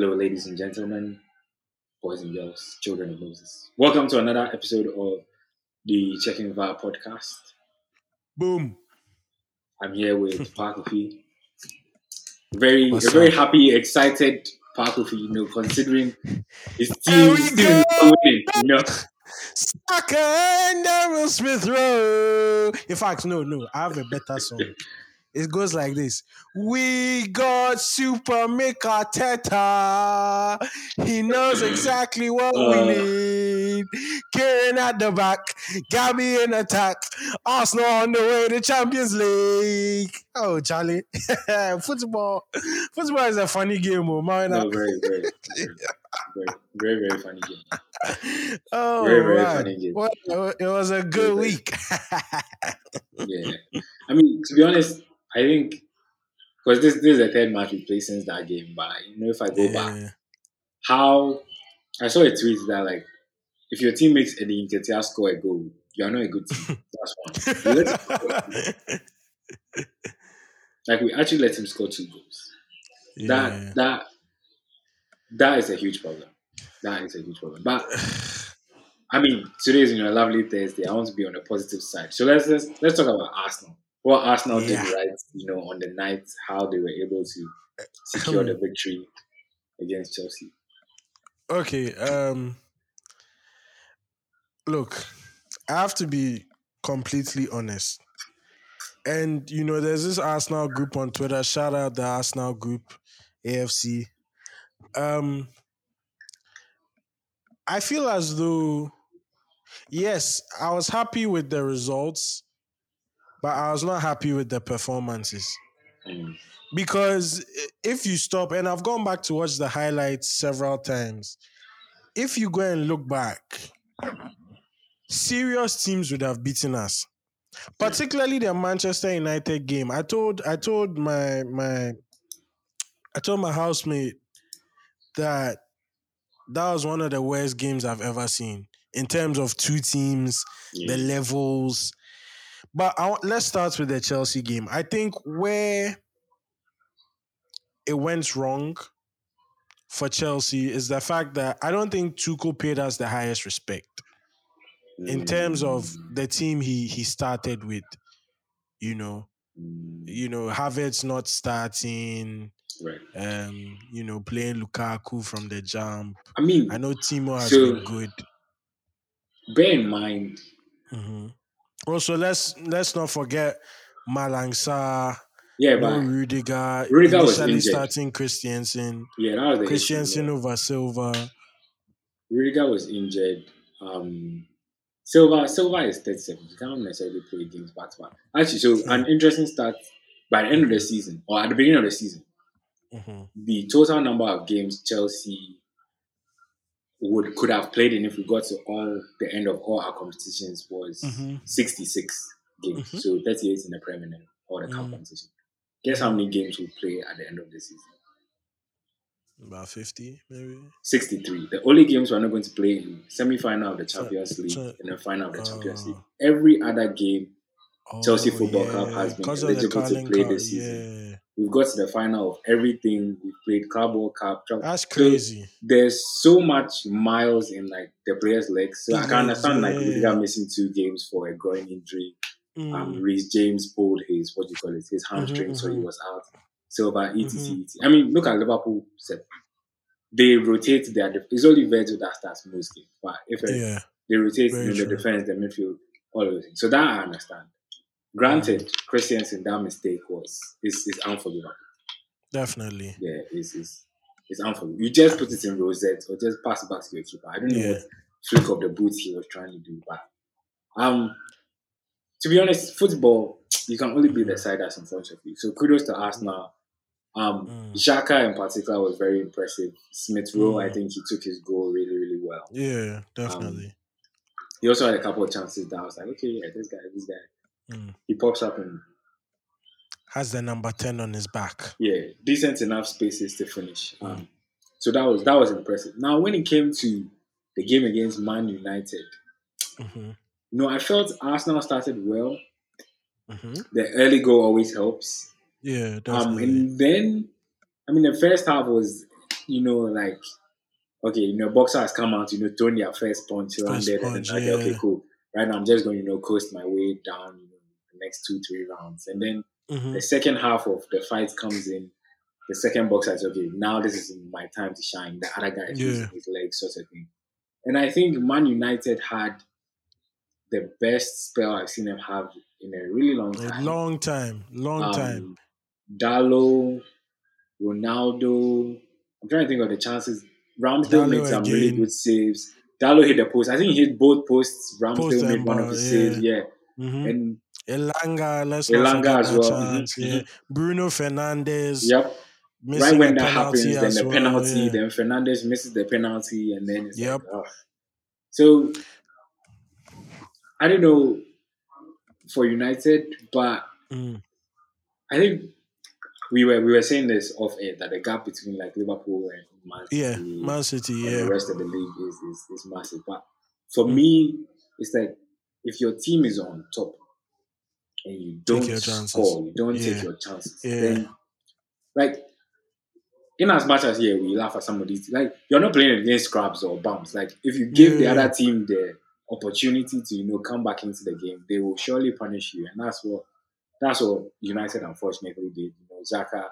Hello, ladies and gentlemen, boys and girls, children of Moses. Welcome to another episode of the Checking VAR podcast. Boom. I'm here with Parkofi. Very, What's very up? happy, excited Parkofi, you know, considering his team still is winning, you know. Saka and Smith Rowe. In fact, no, no, I have a better song. It goes like this. We got Super Mikel Arteta. He knows exactly what Uh. we need. Kieran at the back, Gabby in attack. Arsenal on the way to Champions League. Oh, Charlie. football. Football is a funny game, oh man. No, very, very, very, very, very, very funny game. Oh, Very, very man. funny game. Well, it was a good very- week. Yeah. I mean, to be honest, I think because this, this is the third match we played since that game, but you know, if I go back, how I saw a tweet that like if your team makes Eddie Nketiah score a goal, you are not a good team. That's one. You let him score. Like we actually let him score two goals. Yeah. That that that is a huge problem. That is a huge problem. But I mean, today is you know, a lovely Thursday. I want to be on the positive side. So let's let's, let's talk about Arsenal. What Arsenal Yeah. did right, you know, on the night, how they were able to secure the victory against Chelsea. Okay. Um. Look, I have to be completely honest. And you know, there's this Arsenal group on Twitter. Shout out the Arsenal group, AFC. Um, I feel as though, yes, I was happy with the results, but I was not happy with the performances. Mm. Because if you stop, and I've gone back to watch the highlights several times, if you go and look back, serious teams would have beaten us. Particularly the Manchester United game. I told I told my my I told my housemate that that was one of the worst games I've ever seen in terms of two teams, Yeah. the levels. But I, let's start with the Chelsea game. I think where it went wrong for Chelsea is the fact that I don't think Tuchel paid us the highest respect in terms of the team he he started with. You know, Mm, you know, Havertz not starting, right. um, you know, playing Lukaku from the jump. I mean, I know Timo has So- been good. bear in mind, hmm Also, let's let's not forget Malang Sarr, yeah, but Rudiger, Rudiger was injured. starting Christensen, yeah, that was the issue, Christensen yeah. over Silva. Rudiger was injured. Um, Silva, Silva is 37. You can't necessarily play games back to back. Actually, so an interesting start by the end of the season or at the beginning of the season, hmm the total number of games Chelsea would could have played in if we got to all the end of all our competitions was Mhm. 66 games. Mhm. So 38 in the Premier League or the Mm. competition. Guess how many games we play at the end of the season? About fifty, maybe. 63. The only games we're not going to play in semi-final of the Champions League so- and the final of the Champions uh, League. Every other game Chelsea Oh, Football Club has been eligible to play Cup, this season. Yeah, we've got to the final of everything. We've played Club World Cup. Champ- that's So crazy. there's so much miles in like the players' legs. So I can understand like we Rudiger missing two games for a groin injury. Mm. Um, Reece James pulled his what do you call it, his hamstring, so he mhm. was out. Silva, etc. Mhm. etc. I mean, look at Liverpool. They rotate their. def- It's only Virgil that starts most games, but if it- yeah, they rotate in the defense, the midfield, all of those things. So that I understand. Granted, Christensen, that mistake was is is unforgivable. definitely. Yeah, it's it's, it's unforgivable. You just put it in rosette or just pass it back to your keeper. I don't know Yeah. what flick of the boots he was trying to do, but um, to be honest, football you can only be the side that's in front of you. So kudos to Arsenal. Um, Mm. Xhaka in particular was very impressive. Smith Rowe, I Mm. think he took his goal really, really well. Yeah, definitely. He also had a couple of chances that I was like, okay, yeah, this guy, this guy. Mm. He pops up and Has the number ten on his back. yeah, decent enough spaces to finish. Mm. Um, so that was that was impressive. Now, when it came to the game against Man United, hmm you know, I felt Arsenal started well. hmm The early goal always helps. Yeah, Um, and then, I mean, the first half was you know, like okay, you know, boxer has come out, you know, throwing their first punch, landed, and punch, then like, yeah. okay, cool. Right now, I'm just going to, you know, coast my way down, you know, the next two, three rounds, and then Mhm. the second half of the fight comes in. The second boxer is okay. Now this is my time to shine. The other guy is Yeah. using his legs, sort of thing. And I think Man United had the best spell I've seen them have in a really long A time. long time, long Um, time. Dalot, Ronaldo. I'm trying to think of the chances. Ramsdale made some really good saves. Dalot hit the post. I think he hit both posts. Ramsdale Post made one of the yeah. saves. Yeah. Mhm. And Elanga, let's Elanga as well. chance. Mhm, Yeah. Bruno Fernandes. yep. Right when that happens, then the well, penalty, yeah. then Fernandes misses the penalty, and then it's Yep. like, oh. So I don't know for United, but Mm. I think we were we were saying this off air that the gap between like Liverpool and Man City Yeah, Man City. and Yeah, the rest of the league is, is, is massive. But for Mm. me, it's like if your team is on top and you don't score, you don't Yeah. take your chances, Yeah. then like in as much as yeah, we laugh at some of these like you're not playing against scrubs or bums. Like if you give the other team the opportunity to, you know, come back into the game, they will surely punish you. And that's what that's what United unfortunately did. Know, Xhaka,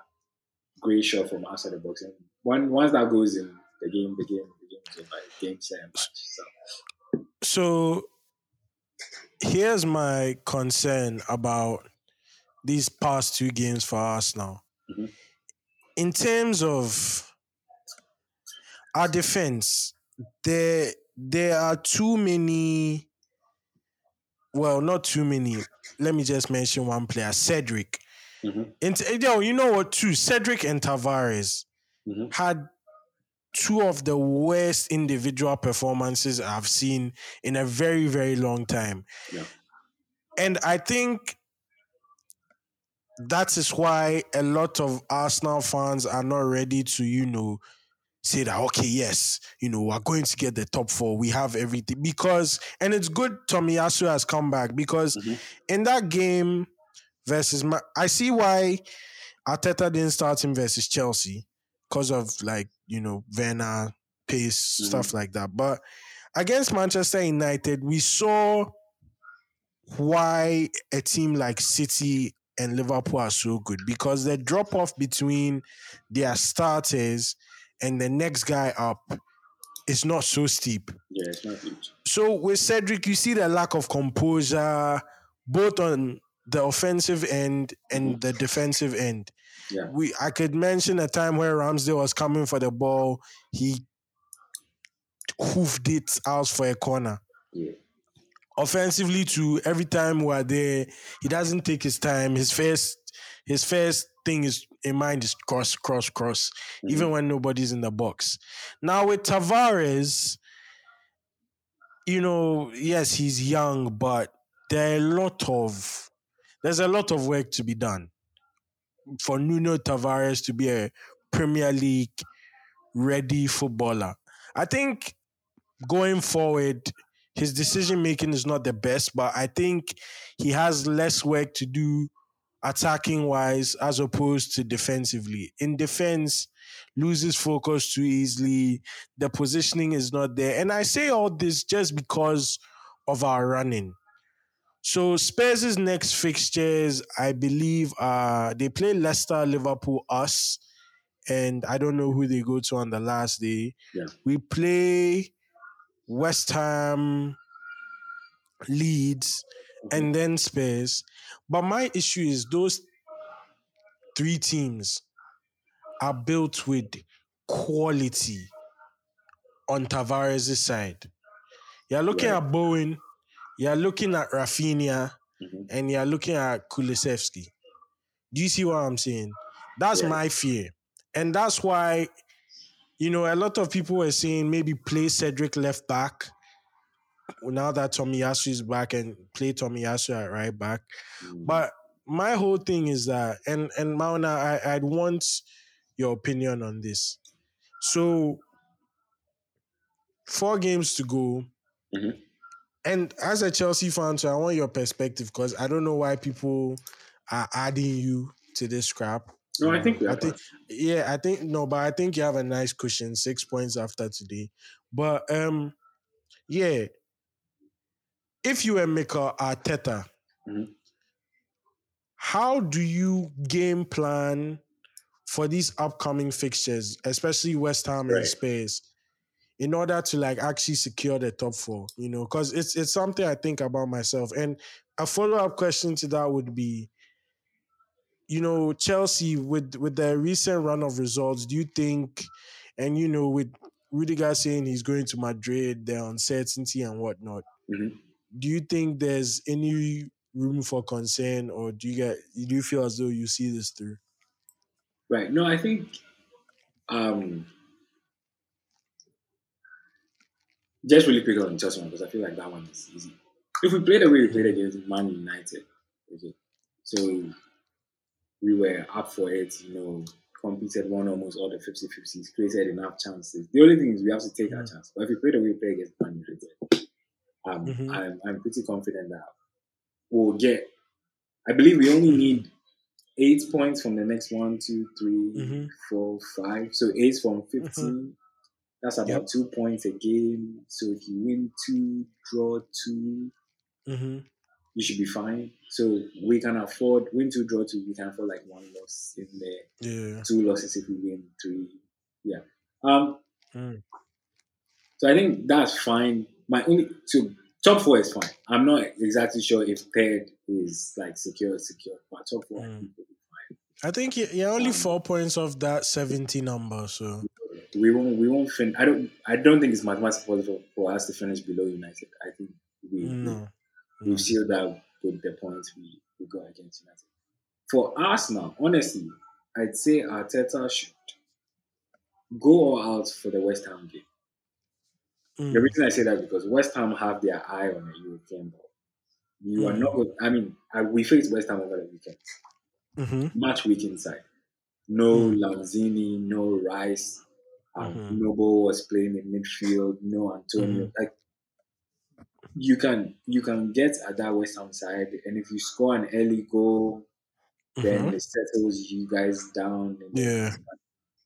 great shot from outside the box. And when, once that goes in the game, the game, the game is over. Game set match. So So here's my concern about these past two games for us now. Mhm. In terms of our defense, there there are too many. Well, not too many. Let me just mention one player, Cedric. Mhm. In, yo, you know what? Too Cedric and Tavares Mhm. had two of the worst individual performances I've seen in a very, very long time. Yeah. And I think that is why a lot of Arsenal fans are not ready to, you know, say that, okay, yes, you know, we're going to get the top four. We have everything. Because, and it's good Tomiyasu has come back because Mhm. in that game versus, Ma- I see why Arteta didn't start him versus Chelsea because of like, you know, Werner, pace, stuff mm-hmm. like that. But against Manchester United, we saw why a team like City and Liverpool are so good because the drop off between their starters and the next guy up is not so steep. yeah, it's not huge. So with Cedric, you see the lack of composure both on the offensive end and the defensive end. Yeah. We I could mention a time where Ramsdale was coming for the ball, he hoofed it out for a corner. Yeah. Offensively, too, every time we're there, he doesn't take his time. His first his first thing is in mind is cross, cross, cross, Mhm. even when nobody's in the box. Now with Tavares, you know, yes, he's young, but there are a lot of there's a lot of work to be done for Nuno Tavares to be a Premier League ready footballer. I think going forward, his decision making is not the best, but I think he has less work to do attacking wise as opposed to defensively. In defense, loses focus too easily. The positioning is not there. And I say all this just because of our running. So Spurs' next fixtures, I believe, uh they play Leicester, Liverpool, us, and I don't know who they go to on the last day. Yeah. We play West Ham, Leeds, and then Spurs. But my issue is those three teams are built with quality on Tavares' side. You're looking Right. at Bowen, you're looking at Rafinha, Mhm. and you're looking at Kulusevski. Do you see what I'm saying? That's Yeah. my fear. And that's why, you know, a lot of people were saying maybe play Cedric left back now that Tomiyasu is back and play Tomiyasu at right back. Mm. But my whole thing is that, and and Mauna, I, I'd want your opinion on this. So, four games to go. Mhm. And as a Chelsea fan, so I want your perspective because I don't know why people are adding you to this scrap. No, I think we I think yeah, I think no, but I think you have a nice cushion, six points after today. But um, yeah, if you were Mikel Arteta, Mhm. how do you game plan for these upcoming fixtures, especially West Ham and Right. Spurs, in order to like actually secure the top four? You know, because it's it's something I think about myself. And a follow up question to that would be, you know, Chelsea with with their recent run of results, do you think, and you know, with Rudiger saying he's going to Madrid, the uncertainty and whatnot, Mhm. do you think there's any room for concern, or do you get do you feel as though you see this through? Right. No, I think um just really quick on the Chelsea one because I feel like that one is easy. If we play the way we played against Man United, okay, so we were up for it, you know, competed, won almost all the 50 50s, created enough chances. The only thing is we have to take our Mhm. chance. But if we play the way we play against Man United, um, Mhm. I'm, I'm pretty confident that we'll get, I believe we only need eight points from the next one, two, three, Mhm. four, five. So eight from 15. That's about Yep. two points a game. So if you win two, draw two, Mm-hmm. you should be fine. So we can afford win two, draw two. We can afford like one loss in there, Yeah. two losses if we win three. Yeah. Um. Mm. So I think that's fine. My only so top four is fine. I'm not exactly sure if third is like secure, secure, but top four I Mm. I think you- you're only Um, four points off that 70 number. So We won't. We won't fin. I don't. I don't think it's mathematically possible for us to finish below United. I think we no. we we've sealed that with the points we, we got against United. For Arsenal, honestly, I'd say Arteta should go all out for the West Ham game. The Mm. reason I say that is because West Ham have their eye on a European ball. You are Mm. not. Good, I mean, I, we faced West Ham over the weekend. Mm-hmm. Match week inside. No Mm. Lanzini, no Rice. Um, Mhm. Noble was playing in midfield. No Antonio. Mm-hmm. Like you can you can get at that West Ham side, and if you score an early goal, then Mhm. it settles you guys down. And Yeah.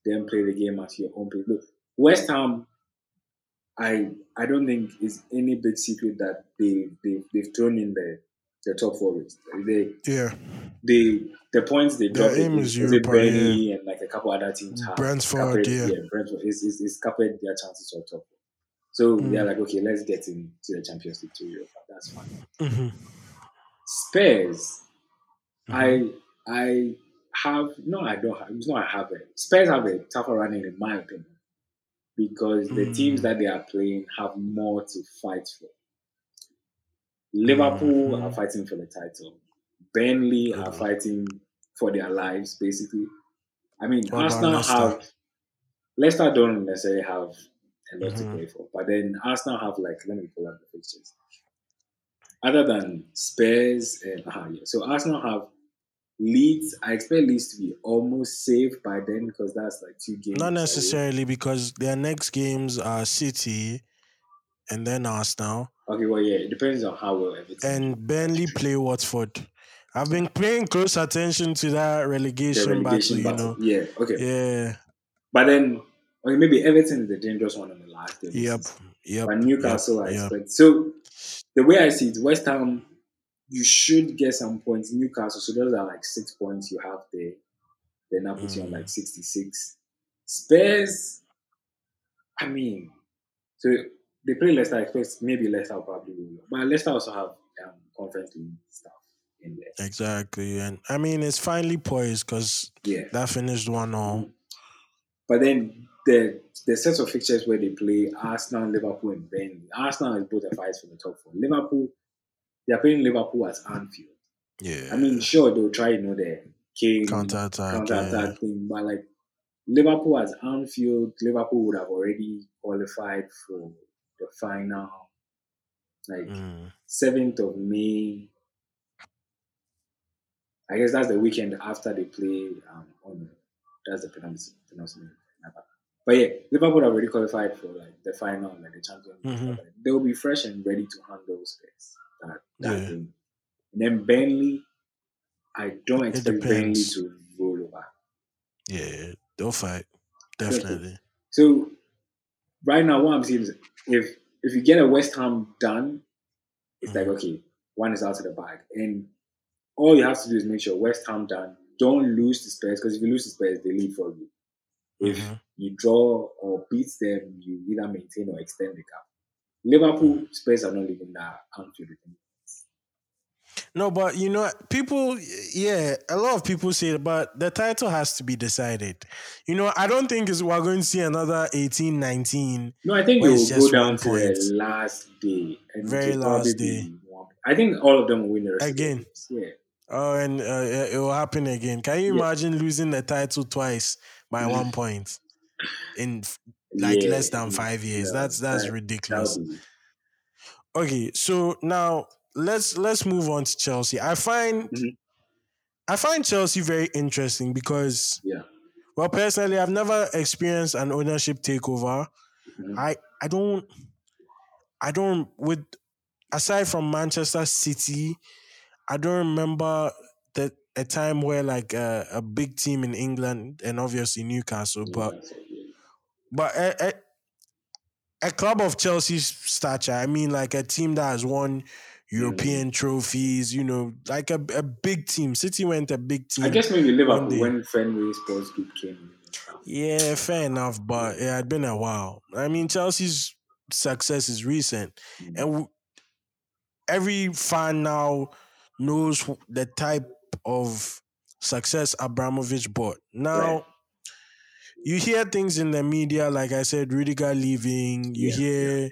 Then play the game at your own pace. Look, West Ham, I I don't think is any big secret that they they they've thrown in the the top four race. They Yeah. They the points they Their dropped aim is Europa, Burnley and like a couple other teams have Brentford, scuppered- yeah. Brentford is is, is scuppered their chances of top. So Mm. they're like, okay, let's get into the Champions League to Europa. That's fine. Mm-hmm. Spurs, I I have no, I don't have. It's not I have it. Spurs have a tougher running in my opinion because the Mm. teams that they are playing have more to fight for. Liverpool Mhm. are fighting for the title. Burnley are fighting for their lives, basically. I mean, What Arsenal Leicester? have Leicester don't necessarily have a lot Mhm. to play for, but then Arsenal have like let me pull up the fixtures. Other than Spurs and ah, yeah. so Arsenal have Leeds. I expect Leeds to be almost safe by then because that's like two games. Not away. necessarily because their next games are City and then Arsenal. Okay, well, yeah, it depends on how well everything. And Burnley play Watford. I've been paying close attention to that relegation, relegation battle, battle. you know. Yeah, okay. Yeah. But then, okay, maybe Everton is the dangerous one on the last day. Yep. Yep. But Newcastle, I yep, expect. So the way I see it, West Ham, you should get some points. Newcastle, so those are like six points you have there. Then that puts you on Mm. like sixty-six. Spurs, I mean, so they play Leicester. I expect maybe Leicester will probably win, but Leicester also have um, conference league stuff in there. Exactly. And I mean, it's finally poised because Yeah. that finished 1 all. But then the the sets of fixtures where they play Arsenal, Liverpool, and Burnley. Arsenal is both a fight for the top four. Liverpool, they are playing Liverpool at Anfield. Yeah. I mean, sure they'll try, you know, the Kane counter attack. counter Yeah. thing, but like Liverpool at Anfield, Liverpool would have already qualified for the final, like Mm. seventh of May. I guess that's the weekend after they play um, on that's the penultimate. But yeah, Liverpool are already qualified for like the final, like the Champions League. Mhm. They'll be fresh and ready to handle Spurs. That, that Yeah. game. And then Burnley, I don't expect Burnley to roll over. Yeah, they'll fight. Definitely. So right now, what I'm saying is, if if you get a West Ham done, it's like Mhm. okay, one is out of the bag, and all you have to do is make sure West Ham done. Don't lose the Spurs because if you lose the Spurs, they leave for you. If Mhm. you draw or beat them, you either maintain or extend the gap. Liverpool, Spurs are not leaving that them. No, but you know, people, yeah, a lot of people say but the title has to be decided. You know, I don't think we're going to see another 18, 19. No, I think it will go down to point. the last day. And Very last day. I think all of them will win the rest of the Again. games. Yeah. Oh, and uh, it will happen again. Can you Yeah. imagine losing the title twice by one point in like Yeah, less than five years? yeah, that's that's that- ridiculous. Okay, so now let's let's move on to Chelsea. I find Mhm. I find Chelsea very interesting because yeah. well personally I've never experienced an ownership takeover. Mhm. I I don't I don't with aside from Manchester City, I don't remember that a time where like a, a big team in England and obviously Newcastle, but Yeah, so, yeah. but a, a, a club of Chelsea's stature, I mean, like a team that has won European trophies, you know, like a, a big team. City went a big team. I guess maybe Liverpool when Fenway Sports Group came in. and stuff. Yeah, fair enough, but it had been a while. I mean, Chelsea's success is recent, Mhm. and every fan now knows the type of success Abramovich bought. Now, Right. you hear things in the media, like I said, Rudiger leaving. You Yeah, hear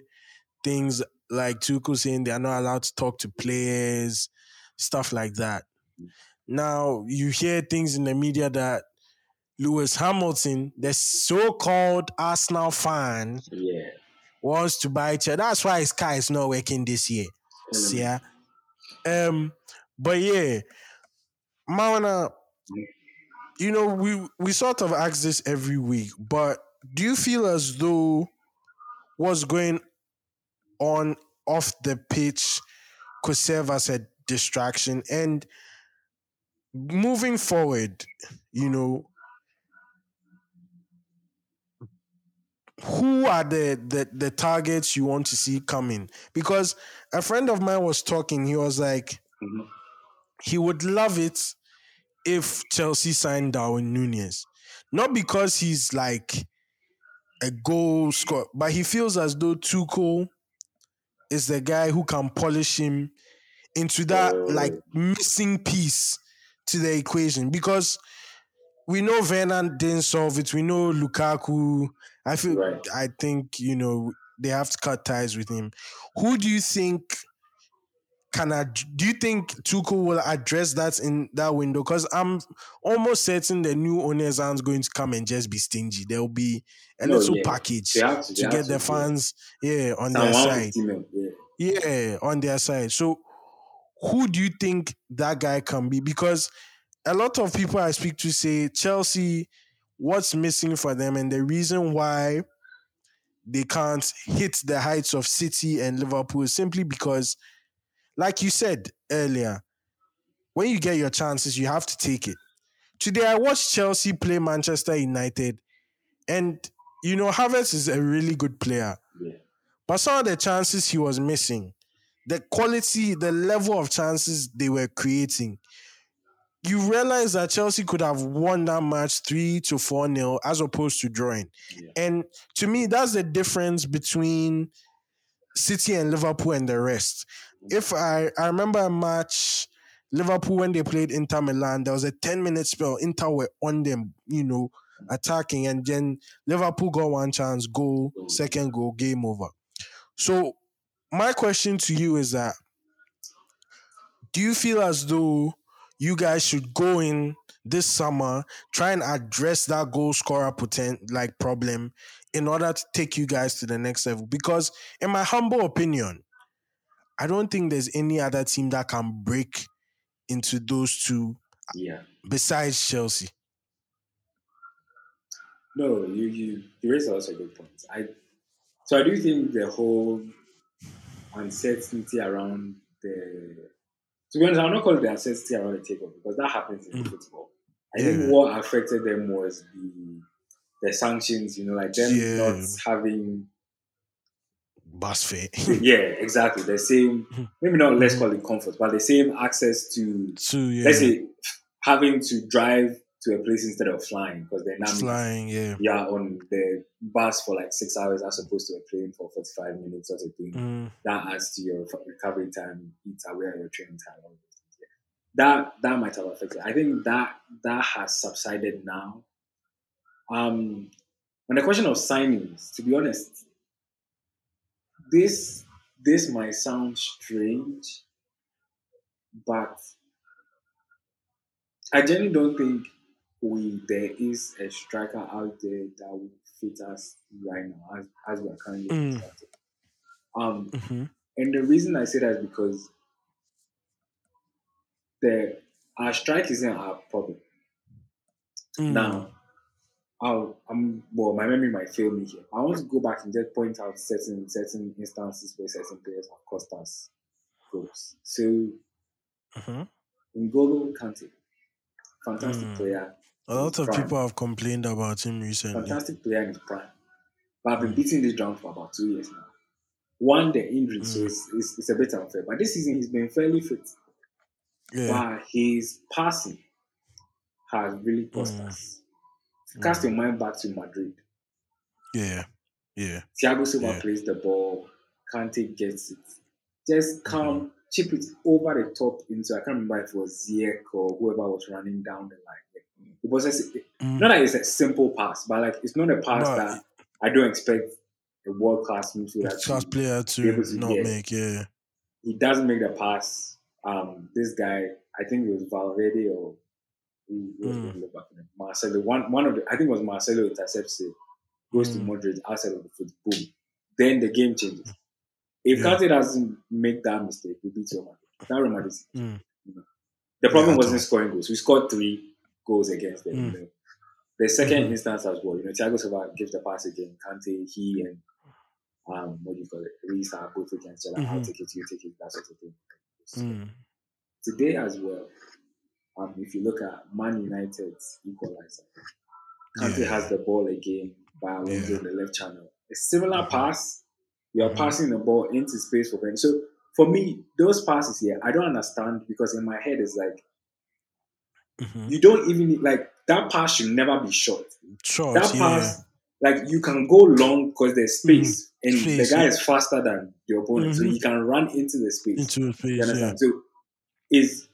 things like Tuchel saying they are not allowed to talk to players, stuff like that. Now, you hear things in the media that Lewis Hamilton, the so-called Arsenal fan, Yeah. wants to buy Chelsea. That's why his car is not working this year. Um, Yeah. Um, but yeah, Mauna, you know, we we sort of ask this every week, but do you feel as though what's going on off the pitch could serve as a distraction? And moving forward, you know, who are the, the the targets you want to see coming? Because a friend of mine was talking, he was like, Mhm. He would love it if Chelsea signed Darwin Nunez. Not because he's like a goal scorer, but he feels as though Tuchel is the guy who can polish him into that like missing piece to the equation. Because we know Werner didn't solve it. We know Lukaku. I feel Right. I think, you know, they have to cut ties with him. Who do you think can I do you think Tuchel will address that in that window? Because I'm almost certain the new owners aren't going to come and just be stingy. There'll be a No, little yeah. package to, to get the yeah. fans, yeah, on their side. 50 Yeah. Yeah, on their side. So who do you think that guy can be? Because a lot of people I speak to say Chelsea, what's missing for them, and the reason why they can't hit the heights of City and Liverpool is simply because, like you said earlier, when you get your chances, you have to take it. Today, I watched Chelsea play Manchester United, and you know, Havertz is a really good player. Yeah. But some of the chances he was missing, the quality, the level of chances they were creating, you realize that Chelsea could have won that match three to four nil as opposed to drawing. Yeah. And to me, that's the difference between City and Liverpool and the rest. If I, I remember a match, Liverpool when they played Inter Milan, there was a 10 minute spell. Inter were on them, you know, attacking, and then Liverpool got one chance, goal, second goal, game over. So my question to you is that do you feel as though you guys should go in this summer, try and address that goal scorer potent like problem in order to take you guys to the next level? Because in my humble opinion, I don't think there's any other team that can break into those two Yeah. besides Chelsea. No, you you you raise also good point. I so I do think the whole uncertainty around the to be honest, I'll not call it the uncertainty around the takeover because that happens in Mm. football. I think what affected them was the the sanctions. You know, like them Yeah. not having Bus fare. yeah, exactly the same. Maybe not let's Mhm. call it comfort, but the same access to so yeah, let's say having to drive to a place instead of flying because they're not flying. Yeah. yeah on the bus for like six hours as opposed to a plane for 45 minutes sort of thing Mm, that adds to your recovery time eats away at your training time all those things. Yeah. that that might have affected i think that that has subsided now um on the question of signings to be honest this this might sound strange but i genuinely don't think we there is a striker out there that would fit us right now as, as we're currently Mm. Um, mhm. and the reason I say that is because the our strike isn't our problem. Mm. Now, I'll, I'm well. My memory might fail me here. I want to go back and just point out certain certain instances where certain players have cost us goals. So, Mhm. N'Golo Kante, fantastic Mm. player, A lot of Prime. people have complained about him recently. fantastic player in his prime. But I've been Mm. beating this drum for about two years now. One, the injury, so Mm. it's, it's, it's a bit unfair. But this season, he's been fairly fit. Yeah. But his passing has really cost Mm. us. Cast your mind back to Madrid. Yeah. Yeah. Thiago Silva Yeah. plays the ball, Kante gets it. Just Mm-hmm. come, chip it over the top into, I can't remember if it was Ziyech or whoever was running down the line. It was just, Mm. not that it's a simple pass, but like it's not a pass that I don't expect a world class midfielder Class to. player to to not get- make. Yeah. He doesn't make the pass. Um, this guy, I think it was Valverde or who, who was Mm. back him? Marcelo. One, one of the, I think it was Marcelo intercepts it, goes to Mm. Madrid outside of the foot, boom. Then the game changes. If Yeah. Kante doesn't make that mistake, we beat Real Madrid. That Real Madrid. Mm. The problem Yeah, wasn't scoring goals. We scored three goals against them. Mm. You. The 2nd Mhm. instance as well, you know, Thiago Silva gives the pass again. Kante, he and um, what do you call it? Reece are both against each other. I'll Mhm. take it, you take it, that sort of thing. Mm. Today as well, um, if you look at Man United's equalizer, Kante Yeah. has the ball again by Alonso Yeah. in the left channel. A similar Mhm. pass, you're Mhm. passing the ball into space for Ben. So for me, those passes here, I don't understand because in my head it's like Mhm. you don't even need, like that pass should never be short. Short. that yeah. pass, like you can go long because there's space, and Space, the guy yeah. is faster than the opponent, so Mhm. he can run into the space. Into you space. Yeah. understand? So is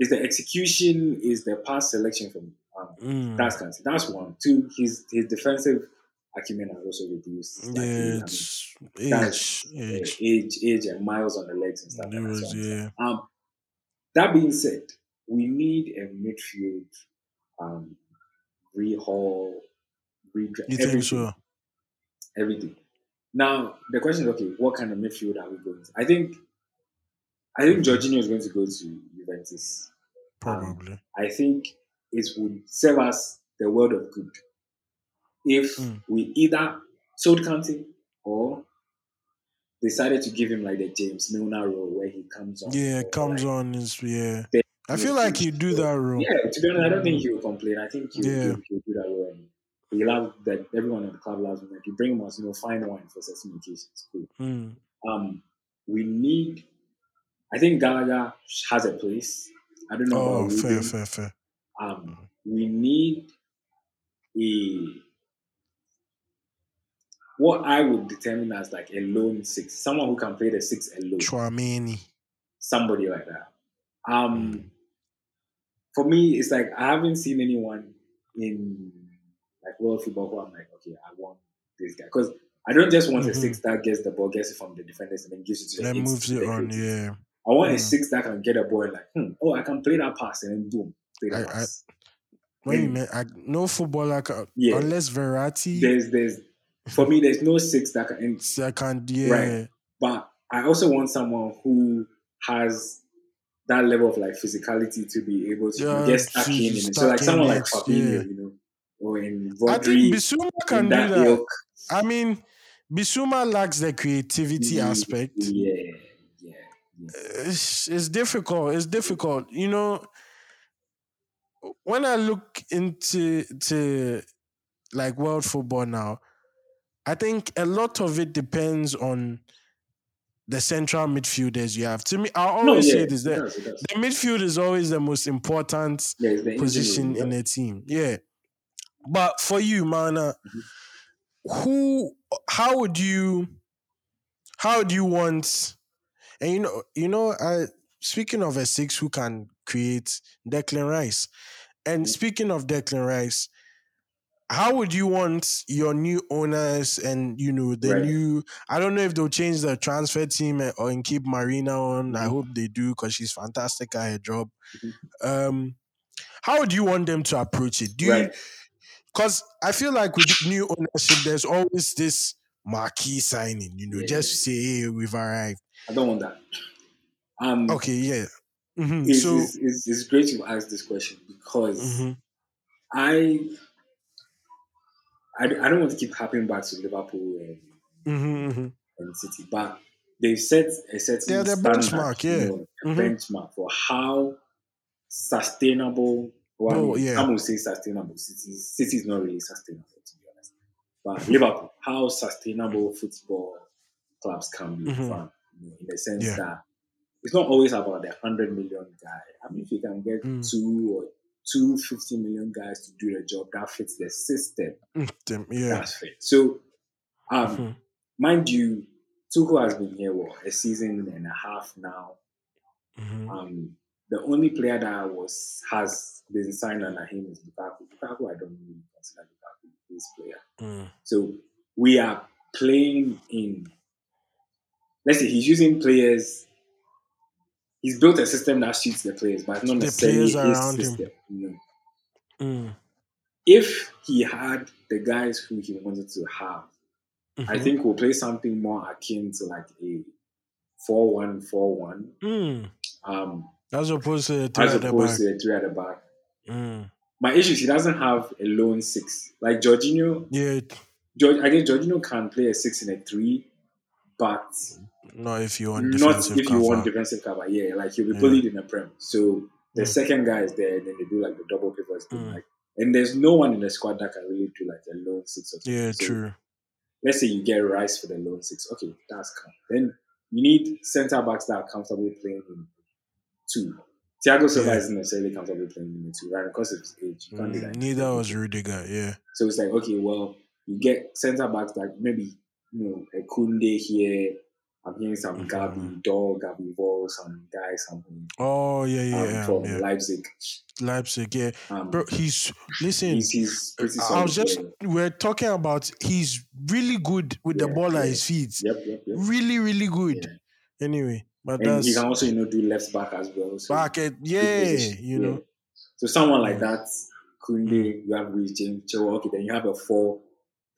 is the execution, is the pass selection for me? Um, Mm. that's. That's one. Two, his his defensive acumen has also reduced. Yeah. mean, It's that's, age. uh, Age. age, age, and miles on the legs and stuff. Like that. yeah. um, that being said, we need a midfield um, rehaul, redress. You think so? Everything. Now the question is, okay, what kind of midfield are we going to? I think, I think Jorginho is going to go to Juventus. Probably. I think it would serve us the world of good if Mm. we either sold Kante or decided to give him like the James Milner role where he comes on. yeah, comes like, on. Is yeah. I feel like he'd do that role. Yeah, to be honest, I don't think he will complain. I think he'll, Yeah. he'll, he'll do that role. And he loves that everyone in the club loves him. Like you bring him as you know fine wine for certain occasions. Cool. Mm. Um, we need. I think Gallagher has a place. I don't know Oh, fair, Ruben. fair, fair. Um, we need a what I would determine as like a lone six, someone who can play the six alone, Chouameni. somebody like that. Um, for me, it's like I haven't seen anyone in like world football who I'm like, okay, I want this guy because I don't just want a Mhm. six that gets the ball, gets it from the defenders, and then gives it to the Then moves it on. Yeah. I want a Mm. six that can get a ball and like, hmm, oh, I can play that pass and then boom, play the I- I- pass. When you Mm. meant, I, no footballer can, Yeah. unless Verratti. there's there's for me there's no six that can and, Second, yeah. Right. but I also want someone who has that level of like physicality to be able to Yeah, get stuck in it. So like someone like Fabinho, yeah. you know, or in I think Rodri Bissouma in can do that that. ilk. I mean, Bissouma lacks the creativity Yeah, aspect. Yeah. It's, it's difficult. It's difficult. You know, when I look into to like world football now, I think a lot of it depends on the central midfielders you have. To me, I No, always yeah, say this it that does, the midfield is always the most important Yeah, the position in a team. Yeah. But for you, Mana, Mm-hmm. who how would you how do you want and you know you know I speaking of a six who can create Declan Rice. And Mm-hmm. speaking of Declan Rice, how would you want your new owners and you know the Right. new I don't know if they'll change the transfer team or and keep Marina on. I Mhm. hope they do because she's fantastic at her job. Mm-hmm. Um how would you want them to approach it? Do you Right. because I feel like with new ownership, there's always this marquee signing, you know, Yeah. just say, hey, we've arrived. I don't want that. Um, Okay, yeah. Mhm, it's, So, it's, it's, it's great you asked this question because mhm, I, I I don't want to keep harping back to Liverpool and, mhm, mhm. and City, but they've set a certain They're standard, benchmark, you yeah. know, a Mhm. benchmark for how sustainable. Well, I Oh, mean, yeah. Some will say sustainable. City, City is not really sustainable, to be honest. But Liverpool, how sustainable football clubs can be Mhm. Run, you know, in the sense Yeah. that it's not always about the hundred million guy. I mean, if you can get Mm. two or two 50 million guys to do the job that fits the system, Mm, them, yeah. that's fit. So, um, Mhm. mind you, Tuchel has been here what a season and a half now. Mhm. Um, the only player that was has been signed under him is Lukaku. Lukaku, I don't really consider Lukaku his player. Mm. So we are playing in. Let's say he's using players. He's built a system that suits the players, but not The necessarily his system. you know. Mm. If he had the guys who he wanted to have, I Mhm. think we'll play something more akin to like a four-one-four-one. Mm. Um, As opposed to the three as opposed to a three at the back. Mm. My issue is he doesn't have a lone six. Like Jorginho, Yeah, George, I guess Jorginho can play a six and a three, but not if you want not defensive if you cover. want defensive cover. Yeah, like you'll be Yeah. bullied in a prem. So the Mm. second guy is there, and then they do like the double pivots thing. Mm. Like, and there's no one in the squad that can really do like a lone six or something. yeah, So true. Let's say you get Rice for the lone six. Okay, that's calm. Then you need centre backs that are comfortable playing in two. Thiago Silva Yeah. isn't necessarily comfortable playing in the two, right? Because of his age, you can't do Mm, that. Neither was Rudiger, yeah. So it's like, okay, well, you get centre backs like maybe, you know, a Kounde here. I'm hearing some Mhm. Gabi, Dog, Gabi Vol, some guys, something Oh, yeah, um, yeah, from yeah. Leipzig. Leipzig, yeah. Um, Bro, he's listen. he's, he's. I was just yeah. we're talking about he's really good with the Yeah, ball at his feet. Yep, yep, yep. Really, really good. Yeah. Anyway, but And he can also, you know, do left back as well. So back at yeah, you know. So someone like Mm. that, Kounde, you have Reece James, okay, then you have a four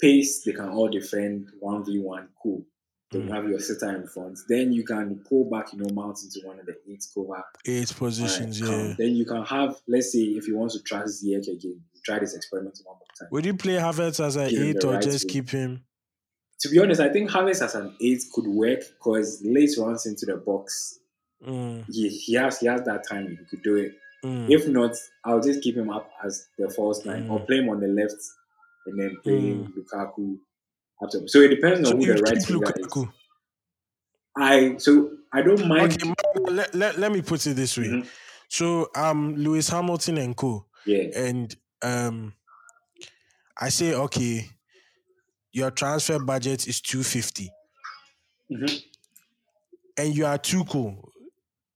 pace. They can all defend one v one. Cool. Then you Mm. have your sitter in front. Then you can pull back, you know, mount into one of the eight cover. Eight positions, yeah. Then you can have, let's say, if you want to try Ziyech again, try this experiment one more time. Would you play Havertz as an eight or right just way. keep him? To be honest, I think Havertz as an eight could work because late runs into the box. Mm, He, he has he has that time. He could do it. mm, If not, I'll just keep him up as the false nine or Mm. play him on the left and then play Mm. Lukaku. So it depends so on who the right winger is. I so I don't mind. Okay, let, let, let me put it this way. Mhm. So um Lewis Hamilton and co. Yeah, and um I say okay, your transfer budget is two fifty, Mhm. and you are Tuchel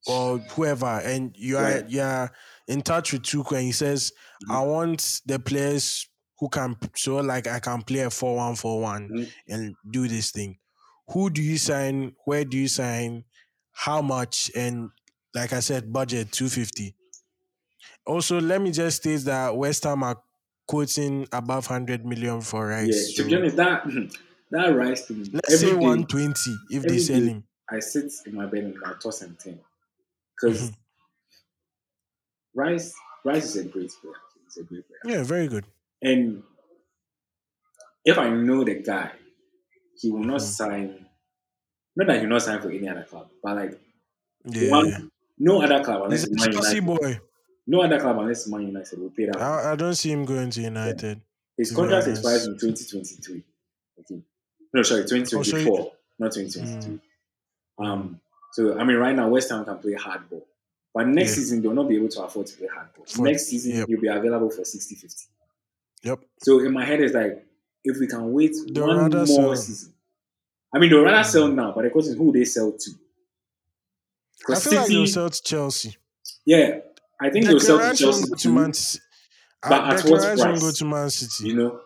or whoever, and you are Right. you are in touch with Tuchel, and he says, Mhm. "I want the players who can so like I can play a four one four one Mhm. and do this thing." Who do you sign? Where do you sign? How much? And like I said, budget two fifty. Also, let me just state that West Ham are quoting above hundred million for yeah. Rice. To so be honest, that that rice thing. let's say one twenty if they sell him. I sit in my bed and I toss and turn because Mhm. rice rice is a great player. He's a great player. Yeah, very good. And if I know the guy, he will not Mhm. sign. Not that he will not sign for any other club, but like Yeah, one, no other club unless it's Man United. boy. No other club unless Man United will pay that. I, I don't see him going to United. His to contract expires in 2023. Okay. No, sorry, 2024, not 2022. Um, so I mean, right now West Ham can play hardball, but next Yeah. season they'll not be able to afford to play hardball. For- next season yep. he'll be available for 60-50. Yep. So in my head, it's like if we can wait one more sell. season. I mean, they'll rather Mm. sell now, but the question is who they sell to. I feel like they'll sell to Chelsea. yeah, I think they'll sell to Chelsea go to too, Man City. but Uh, at what Rice won't go to Man City. You know,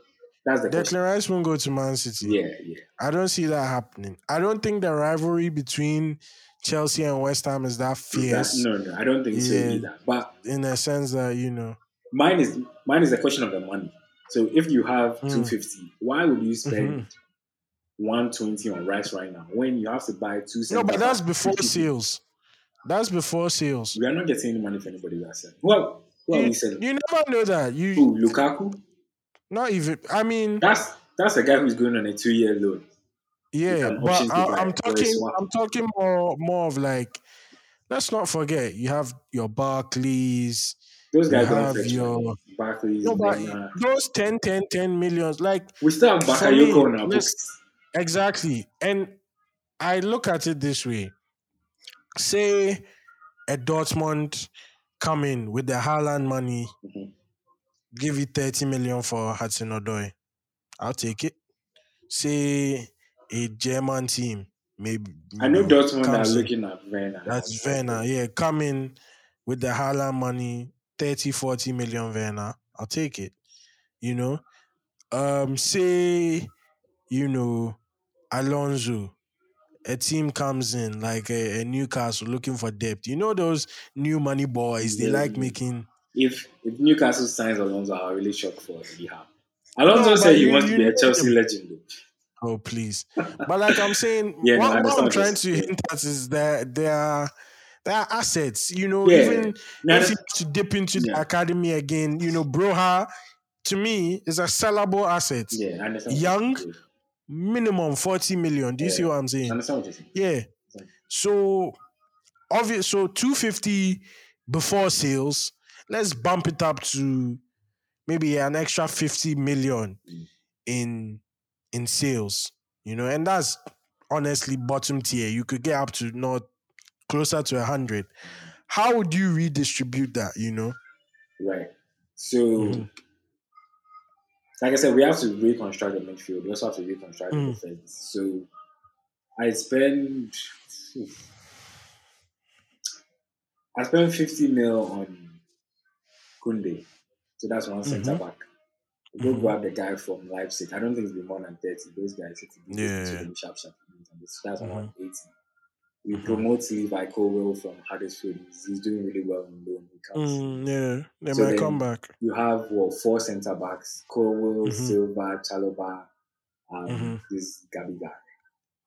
that's the. Declan Rice won't go to Man City. Yeah, yeah. I don't see that happening. I don't think the rivalry between Chelsea and West Ham is that That- fierce no, no, I don't think so either. But in the sense that, you know, mine is mine is a question of the money. So if you have Mm. 250, why would you spend Mhm. 120 on Rice right now when you have to buy two no, but that's before sales. That's before sales. We are not getting any money for anybody are selling. Well, who are we You, selling? you never know that. You Who, Lukaku? not even. I mean, That's that's a guy who's going on a two-year loan. yeah, but I, I'm talking. I'm talking more more of like. Let's not forget you have your Barkleys. Those You guys don't have your money. Barkleys, no, but Werner. those 10, 10, 10 millions, like We still have Bakayoko on our books. Exactly. And I look at it this way. Say a Dortmund come in with the Haaland money, Mhm. give you 30 million for Hudson Odoi. I'll take it. Say a German team, maybe. I know know, Dortmund are looking at Werner. That's Werner. Yeah, come in with the Haaland money, 30, 40 million Werner. I'll take it. You know? Um, say, you know, Alonso, a team comes in like a, a Newcastle looking for depth. You know those new money boys, they like making If if Newcastle signs Alonso, I'm really shocked for Rehab. Alonso No, said he you- wants to be a Chelsea him. legend. Though. Oh please. But like I'm saying, Yeah, no, what, what understand I'm trying to hint at is that there are there are assets, you know, Yeah. even No, if you to dip into the academy again, you know, Broja to me is a sellable asset. yeah, I understand. what Young. Minimum 40 million. Do you see what I'm saying? what. Yeah. So obvious so 250 before sales. Let's bump it up to maybe an extra 50 million Mm. in in sales. You know, and that's honestly bottom tier. You could get up to not closer to 100 how would you redistribute that you know right so mm-hmm. like i said we have to reconstruct the midfield we also have to reconstruct mm-hmm. the mm. defense so i spend i spend 50 mil on Kounde so that's one mm-hmm. center back Go mm-hmm. grab the guy from Leipzig. I don't think it's been more than 30. Those guys, it's yeah. sharp, sharp. So that's 180. We promote Levi Colwill from Huddersfield. He's, he's doing really well on loan. He comes. Mm, yeah, they So might come back. You have well four centre backs: Colwill, Mhm. Silva, Chalobah, um, Mhm. this Gabi guy.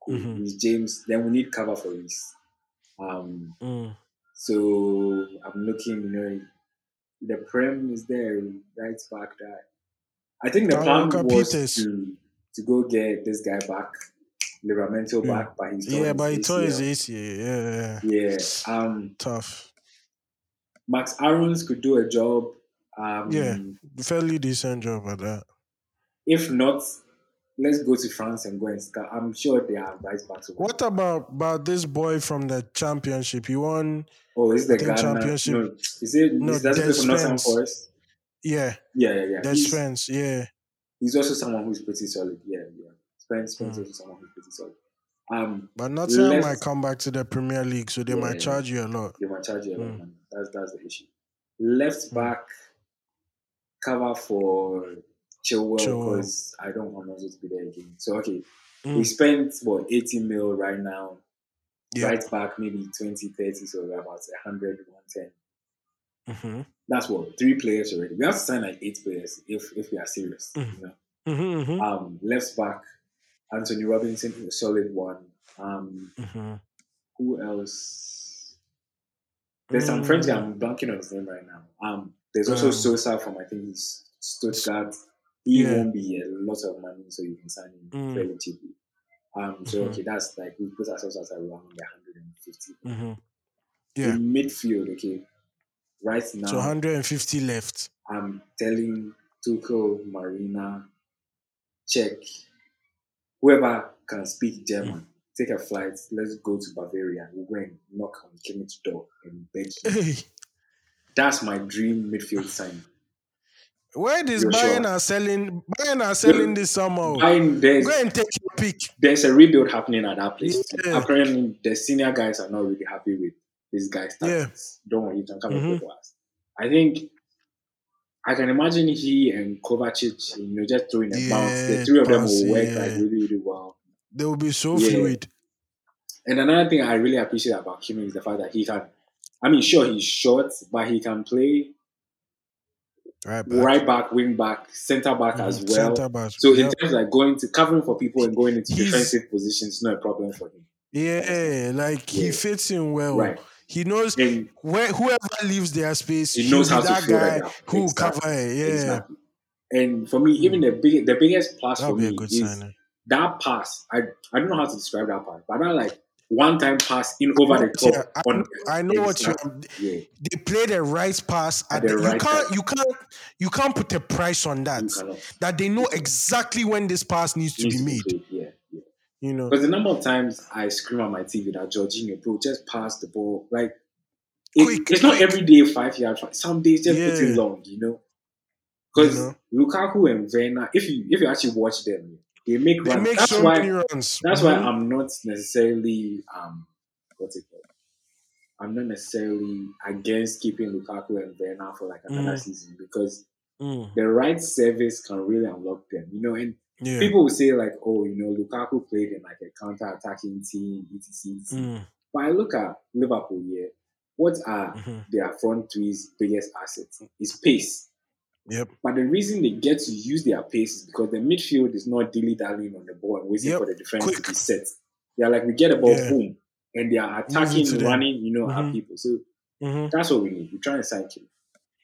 Cool. Mhm. Reece James. Then we need cover for Reece. Um, Mm. so I'm looking. You know, the prem is there, right back there. I think the plan was to to go get this guy back, Livramento Yeah. back, but he's Yeah, but he tore his ACL. Yeah, Yeah. Um, tough. Max Aarons could do a job. Um, Yeah. Fairly decent job at that. If not, let's go to France and go and start. I'm sure they are right back What about about this boy from the championship? He won. Oh, is the Ghana? championship- No, is it? No, is that from Nottingham Forest? Yeah, Yeah, yeah, yeah. that's friends. Yeah. he's also someone who's pretty solid. Yeah, yeah. Spence, Spence Mm. also someone who's pretty solid. Um, But Nottingham might come back to the Premier League, so they Yeah, might charge you a lot. they might charge you a lot of Mm. That's that's the issue. Left Mm. back cover for Chilwell because I don't want Alonso to be there again. So okay, we Mm. spent what 80 mil right now. Yeah. Right back maybe 20, 30, so we're about 100, 110. Mm-hmm. That's what three players already. We have to sign like eight players if if we are serious. Mm. You know? Mm-hmm. Mm-hmm. Um, left back, Antonee Robinson is a solid one. Um, mm-hmm. who else? There's some French guy. I'm blanking on his name right now. Um, there's also Um, Sosa from I think he's Stuttgart. He Yeah. won't be a lot of money, so you can sign him Mm. fairly cheaply. Um, so Mhm. okay, that's like we put ourselves at around 150. Mm-hmm. Yeah. In midfield, okay, right now, So 150 left. I'm telling Tuchel, Marina, check whoever can speak German. Take a flight. Let's go to Bavaria. We'll go knock on Kimmich's door and beg. Hey, That's my dream midfield sign. where You're Bayern sure? are selling Bayern are selling this summer. There's Go and take your pick. there's a rebuild happening at that place. Yeah. Apparently, the senior guys are not really happy with this guy's Yeah. Don't worry, you can come Mhm. and talk to us. I think I can imagine he and Kovacic, you know, just throwing a bounce. The three of them will work yeah. like really, really well. They will be so Yeah. fluid. And another thing I really appreciate about him is the fact that he can. I mean, sure, he's short, but he can play Right back. right back, wing back, center back as Mhm, well. Back. So in terms of like going to covering for people and going into He's- defensive positions, not a problem for him. Yeah, like he fits in well. Right. He knows And where whoever leaves their space, He knows how to that fill guy that who Exactly. cover it. Yeah, Exactly. And for me, even hmm. the big, the biggest plus that'll for me good is signing. that pass. I I don't know how to describe that pass, but that like one time pass in over the top. Yeah, I, on, I know what you. Yeah, They play the right pass. At At the the, right you can't. time. You can't. You can't put a price on that. That they know exactly when this pass needs to needs be made. yeah. You know. Because the number of times I scream at my TV that Jorginho, bro, just pass the ball. Like, it- Quick, it's not every day five yard. five- Some days just put it long, you know. Because You know. Lukaku and Werner, if you if you actually watch them, they make They runs. make That's so why runs. that's why. I'm not necessarily um what's it called. I'm not necessarily against keeping Lukaku and Werner for like another Mm. season because Mm, the right service can really unlock them, you know. And yeah. people will say like, oh, you know, Lukaku played in like a counter-attacking team, etc. etc. Mm, But I look at Liverpool here. What are mhm. their front three's biggest assets? Is pace. Yep. But the reason they get to use their pace is because the midfield is not dilly dallying on the ball and waiting Yep. for the defense Quick. to be set. They are like, we get the ball, Yeah. boom, and they are attacking, running, you know, our Mhm. people. So Mhm. that's what we need. We're trying to sign Kim.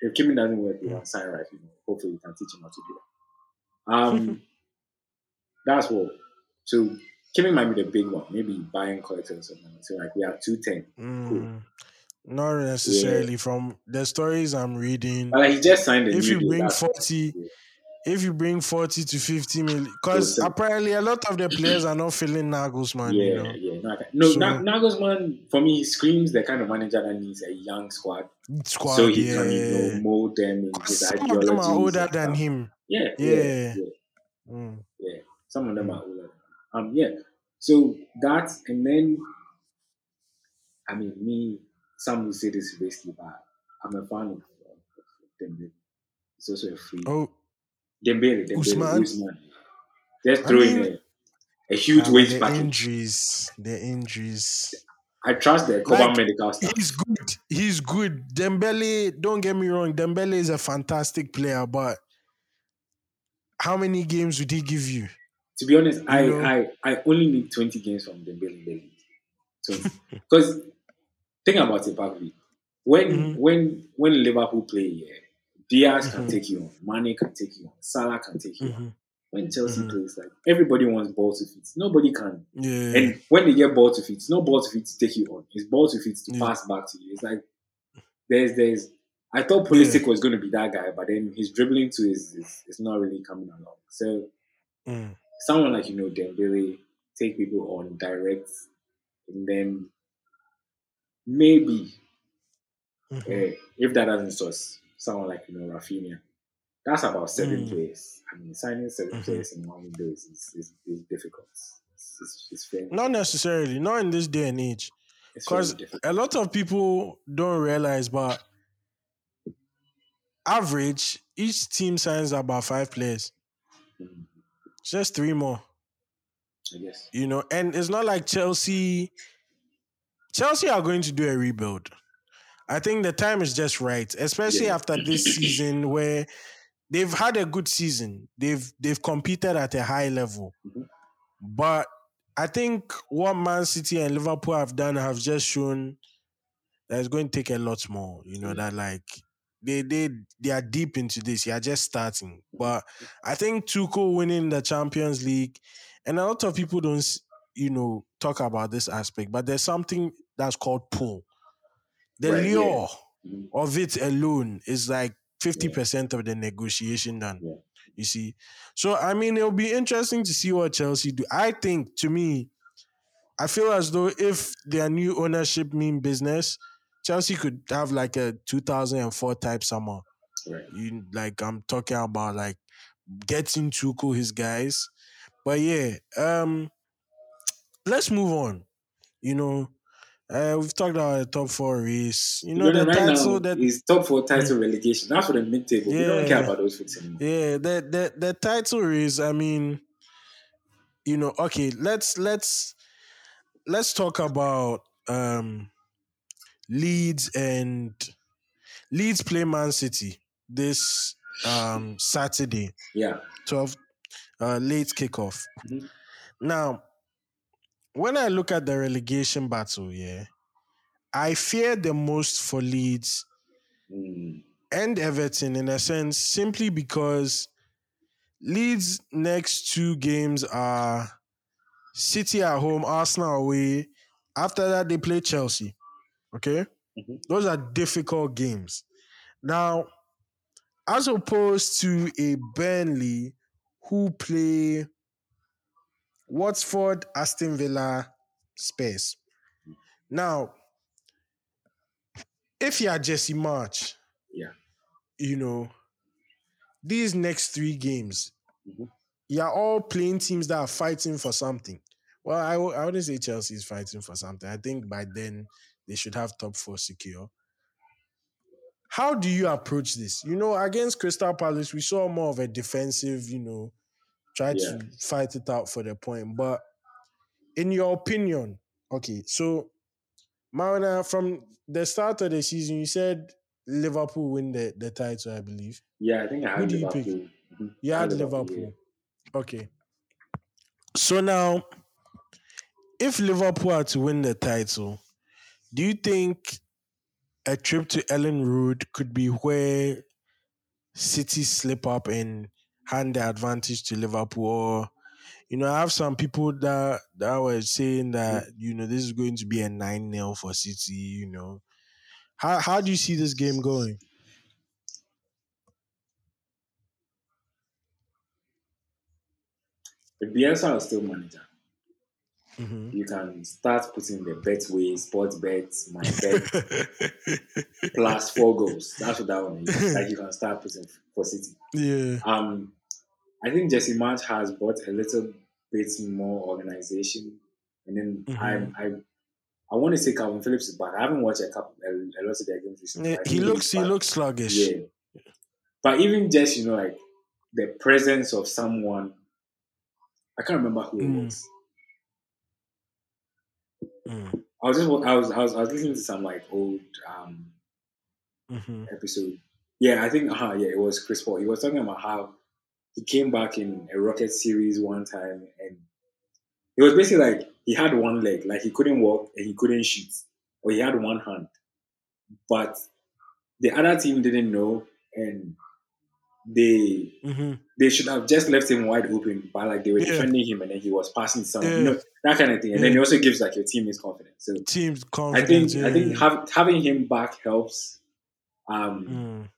If Kim doesn't work, we want sign right. You know, hopefully, we can teach him how to do that. Um, that's what. So Kim might be the big one. Maybe buying collector or something. So like we have two ten. Mm, not necessarily from the stories I'm reading. But like he just signed a If you deal, bring 40, yeah. if you bring 40 to 50 million, because apparently a lot of the players are not feeling Nagelsmann, Yeah, you know. yeah. No, no So- Na- Nagelsmann for me screams the kind of manager that needs a young squad, Squad, so he yeah. can you know mold them in his Some ideologies. of them are older than him. Yeah, yeah, Yeah. yeah. Some of them are older. Um, yeah. So that and then, I mean, me. Some will say this is risky, but I'm a fan of, of, of Dembele. It's also a free Oh, Dembele, Dembele, Usman? Usman. Just I throwing mean- a, a huge ah, weight the package. injuries. The injuries. I trust the Cobham Like, medical staff. He's good. He's good. Dembele, don't get me wrong, Dembele is a fantastic player, but how many games would he give you? To be honest, I, know? I I only need 20 games from Dembele in the league. 20. Because think about it, Pavli. When Mhm. when when Liverpool play here, Diaz can Mhm. take you on, Mane can take you on, Salah can take you on. Mhm. When Chelsea Mhm. plays, like everybody wants ball to feet. Nobody can. Yeah. And when they get ball to feet, it's not ball to feet to take you on. It's ball to feet to Yeah. pass back to you. It's like there's there's I thought Pulisic was going to be that guy, but then his dribbling too is, is is not really coming along. So Mm. Someone like you know Dembele take people on direct, and then maybe Mhm. eh, if that doesn't source someone like you know Raphinha, that's about seven Mm. players. I mean, signing 7 Mhm. players in one window is is, is, is difficult. It's, it's, it's Not necessarily, not in this day and age. Because a lot of people don't realize, but average, each team signs about five players. Mm, Just three more. I guess. you know, and it's not like Chelsea. Chelsea are going to do a rebuild. I think the time is just right, especially Yeah. after this season where they've had a good season. They've they've competed at a high level, Mhm. but I think what Man City and Liverpool have done have just shown that it's going to take a lot more. You know Mm. that like they they they are deep into this. You are just starting, but I think Tuchel winning the Champions League, and a lot of people don't, you know, talk about this aspect. But there's something that's called pull. The Right, lure Mhm. of it alone is like 50% of the negotiation done. Yeah. You see? So, I mean, it'll be interesting to see what Chelsea do. I think, to me, I feel as though if their new ownership mean business, Chelsea could have like a 2004 type summer. Right. You like I'm talking about like getting Tuchel his guys. But yeah, um let's move on. You know, uh we've talked about the top four race. You know, You know, the right title now that is top four title relegation. That's for the mid table. We don't care about those things anymore. yeah, the the the title race, I mean, you know, okay, let's let's let's talk about um Leeds and Leeds play Man City this um Saturday. Yeah. 12 uh, late kickoff. Mhm. Now, when I look at the relegation battle, yeah, I fear the most for Leeds Mm. and Everton in a sense, simply because Leeds' next two games are City at home, Arsenal away. After that, they play Chelsea. Okay? Mhm. Those are difficult games. Now, as opposed to a Burnley who play Watford, Aston Villa, Spurs. Now, if you are Jesse Marsch, Yeah. you know, these next three games, Mhm. you're all playing teams that are fighting for something. Well, I, I wouldn't say Chelsea is fighting for something. I think by then they should have top four secure. How do you approach this? You know, against Crystal Palace, we saw more of a defensive, you know, try Yeah. to fight it out for the point. But in your opinion, okay, so Marina, from the start of the season, you said Liverpool win the, the title, I believe. Yeah, I think I Who had do you Liverpool. pick? Mhm. You had had Liverpool. Okay. So now, if Liverpool are to win the title, do you think a trip to Elland Road could be where City slip up and hand the advantage to Liverpool? Or, you know, I have some people that that were saying that, you know, this is going to be a 9 0 for City, you know. How how do you see this game going? If Bielsa is still manager, Mhm. you can start putting the bet way, sports bets, my bet plus four goals. That's what that one is. Like you can start putting for City. yeah. Um, I think Jesse Marsch has brought a little bit more organization, and then Mhm. I I I want to say Kalvin Phillips is back. I haven't watched a couple a, a lot of their games recently. Yeah, He looks he looks sluggish. Yeah. But even just, you know, like the presence of someone, I can't remember who Mm. it was. Mm, I was just, I was, I was, I was listening to some like old um, mhm. episode. Yeah, I think, uh yeah, it was Chris Paul. He was talking about how he came back in a Rocket series one time and it was basically like he had one leg, like he couldn't walk and he couldn't shoot, or he had one hand. But the other team didn't know and they Mhm. they should have just left him wide open, but like they were Yeah. defending him and then he was passing someone, Yeah. you know, that kind of thing. And then Yeah. it also gives like your teammates confidence. So Teams I confidence. think I think have, having him back helps. Um, Mm,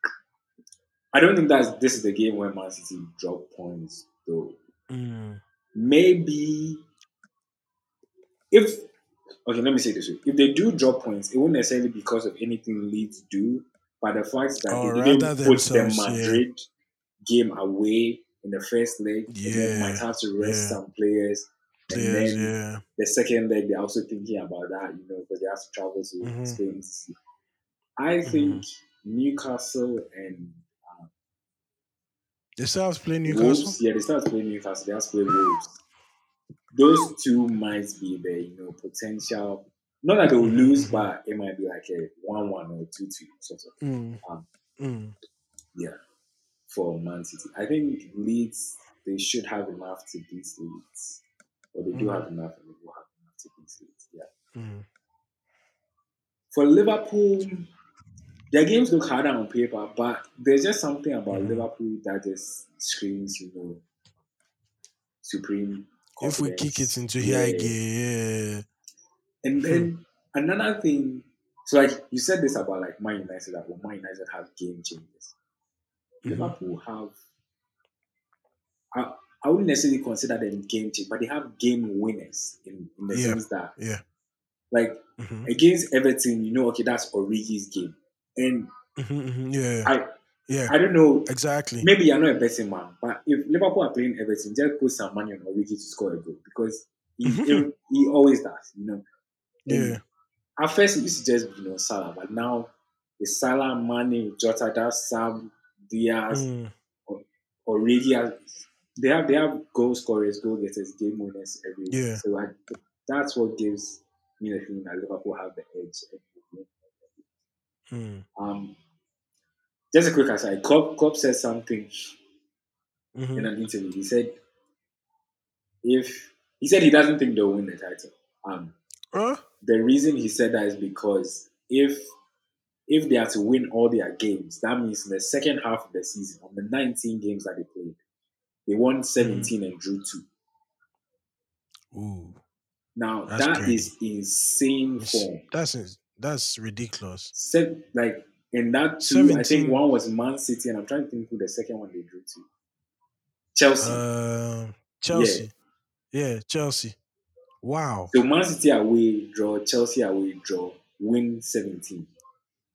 I don't think that's this is the game where Man City drop points though. mm, Maybe if okay, let me say this way: if they do drop points, it won't necessarily be because of anything Leeds do, but the fact that Or they didn't put the themselves, yeah. Madrid game away in the first leg, Yeah, might have to rest yeah. some players. players, and then yeah. the second leg, they're also thinking about that, you know, because they have to travel to Mhm. Spain. to. I think Newcastle and uh, They still have to play Newcastle. Wolves, yeah, they start playing Newcastle. They have to play Wolves. Those two might be the you know potential. Not that they will lose, Mhm. but it might be like a one-one or two-two sort of Mm, Um, mm, yeah for Man City. I think Leeds they should have enough to beat Leeds, or they do Mhm. have enough, and they will have enough to beat Leeds. Yeah. mm. For Liverpool, their games look harder on paper, but there's just something about Mhm. Liverpool that just screams, you know, supreme. If we kick it into Yeah. here, yeah. And then another thing, So like you said this about like Man United that well, Man United have game changers. Mhm. Liverpool have. I, I wouldn't necessarily consider them game changers, but they have game winners in, in the Yeah. sense that Yeah. like Mhm. against Everton, you know, okay, that's Origi's game, and Mhm, mhm. Yeah. I yeah. I don't know. Exactly. Maybe you're not a betting man, but if Liverpool are playing Everton, just put some money on Origi to score a goal because he, he, he always does, you know. And Yeah. At first, it used to just be you know Salah, but now it's Salah, Mane, Jota, that's Sam, Diaz, Mm. Origi. has- They have they have goal scorers, goal getters, game winners every. Yeah. So I, that's what gives me the feeling that Liverpool have the edge. Mm. Um, just a quick aside. Klopp, Klopp said something in Mhm. an interview. He said, if he said he doesn't think they'll win the title. Um, Huh? the reason he said that is because if if they are to win all their games, that means in the second half of the season, on the 19 games that they played, they won 17 and drew two. Ooh. Now That's that crazy. is insane It's- form. That's that's ridiculous. Se- like in that two, I think one was Man City, and I'm trying to think who the second one they drew to. Chelsea. Um, Chelsea. Yeah. Chelsea. Wow. So Man City away draw, Chelsea away draw, win 17.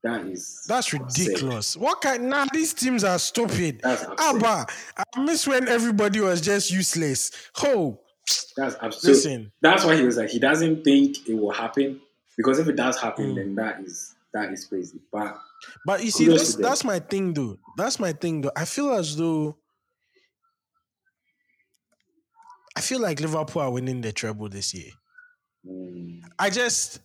That is That's ridiculous. What kind? Nah, these teams are stupid. Abba, I miss when everybody was just useless. Oh, That's absurd. listen. That's why he was like he doesn't think it will happen because if it does happen, Mm. then that is that is crazy. But But you see, that's that's my thing, though. That's my thing, though. I feel as though I feel like Liverpool are winning the treble this year. mm, I just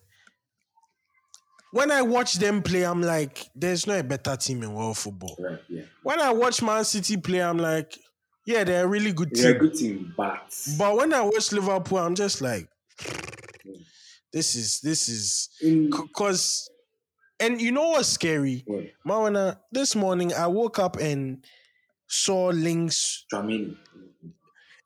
when I watch them play, I'm like, there's no a better team in world football. right, yeah, When I watch Man City play, I'm like, yeah, they're a really good team. they're a good team, but But when I watch Liverpool, I'm just like, mm. this is this is because, and you know what's scary, well, Mawana? This morning I woke up and saw links, Tchouameni,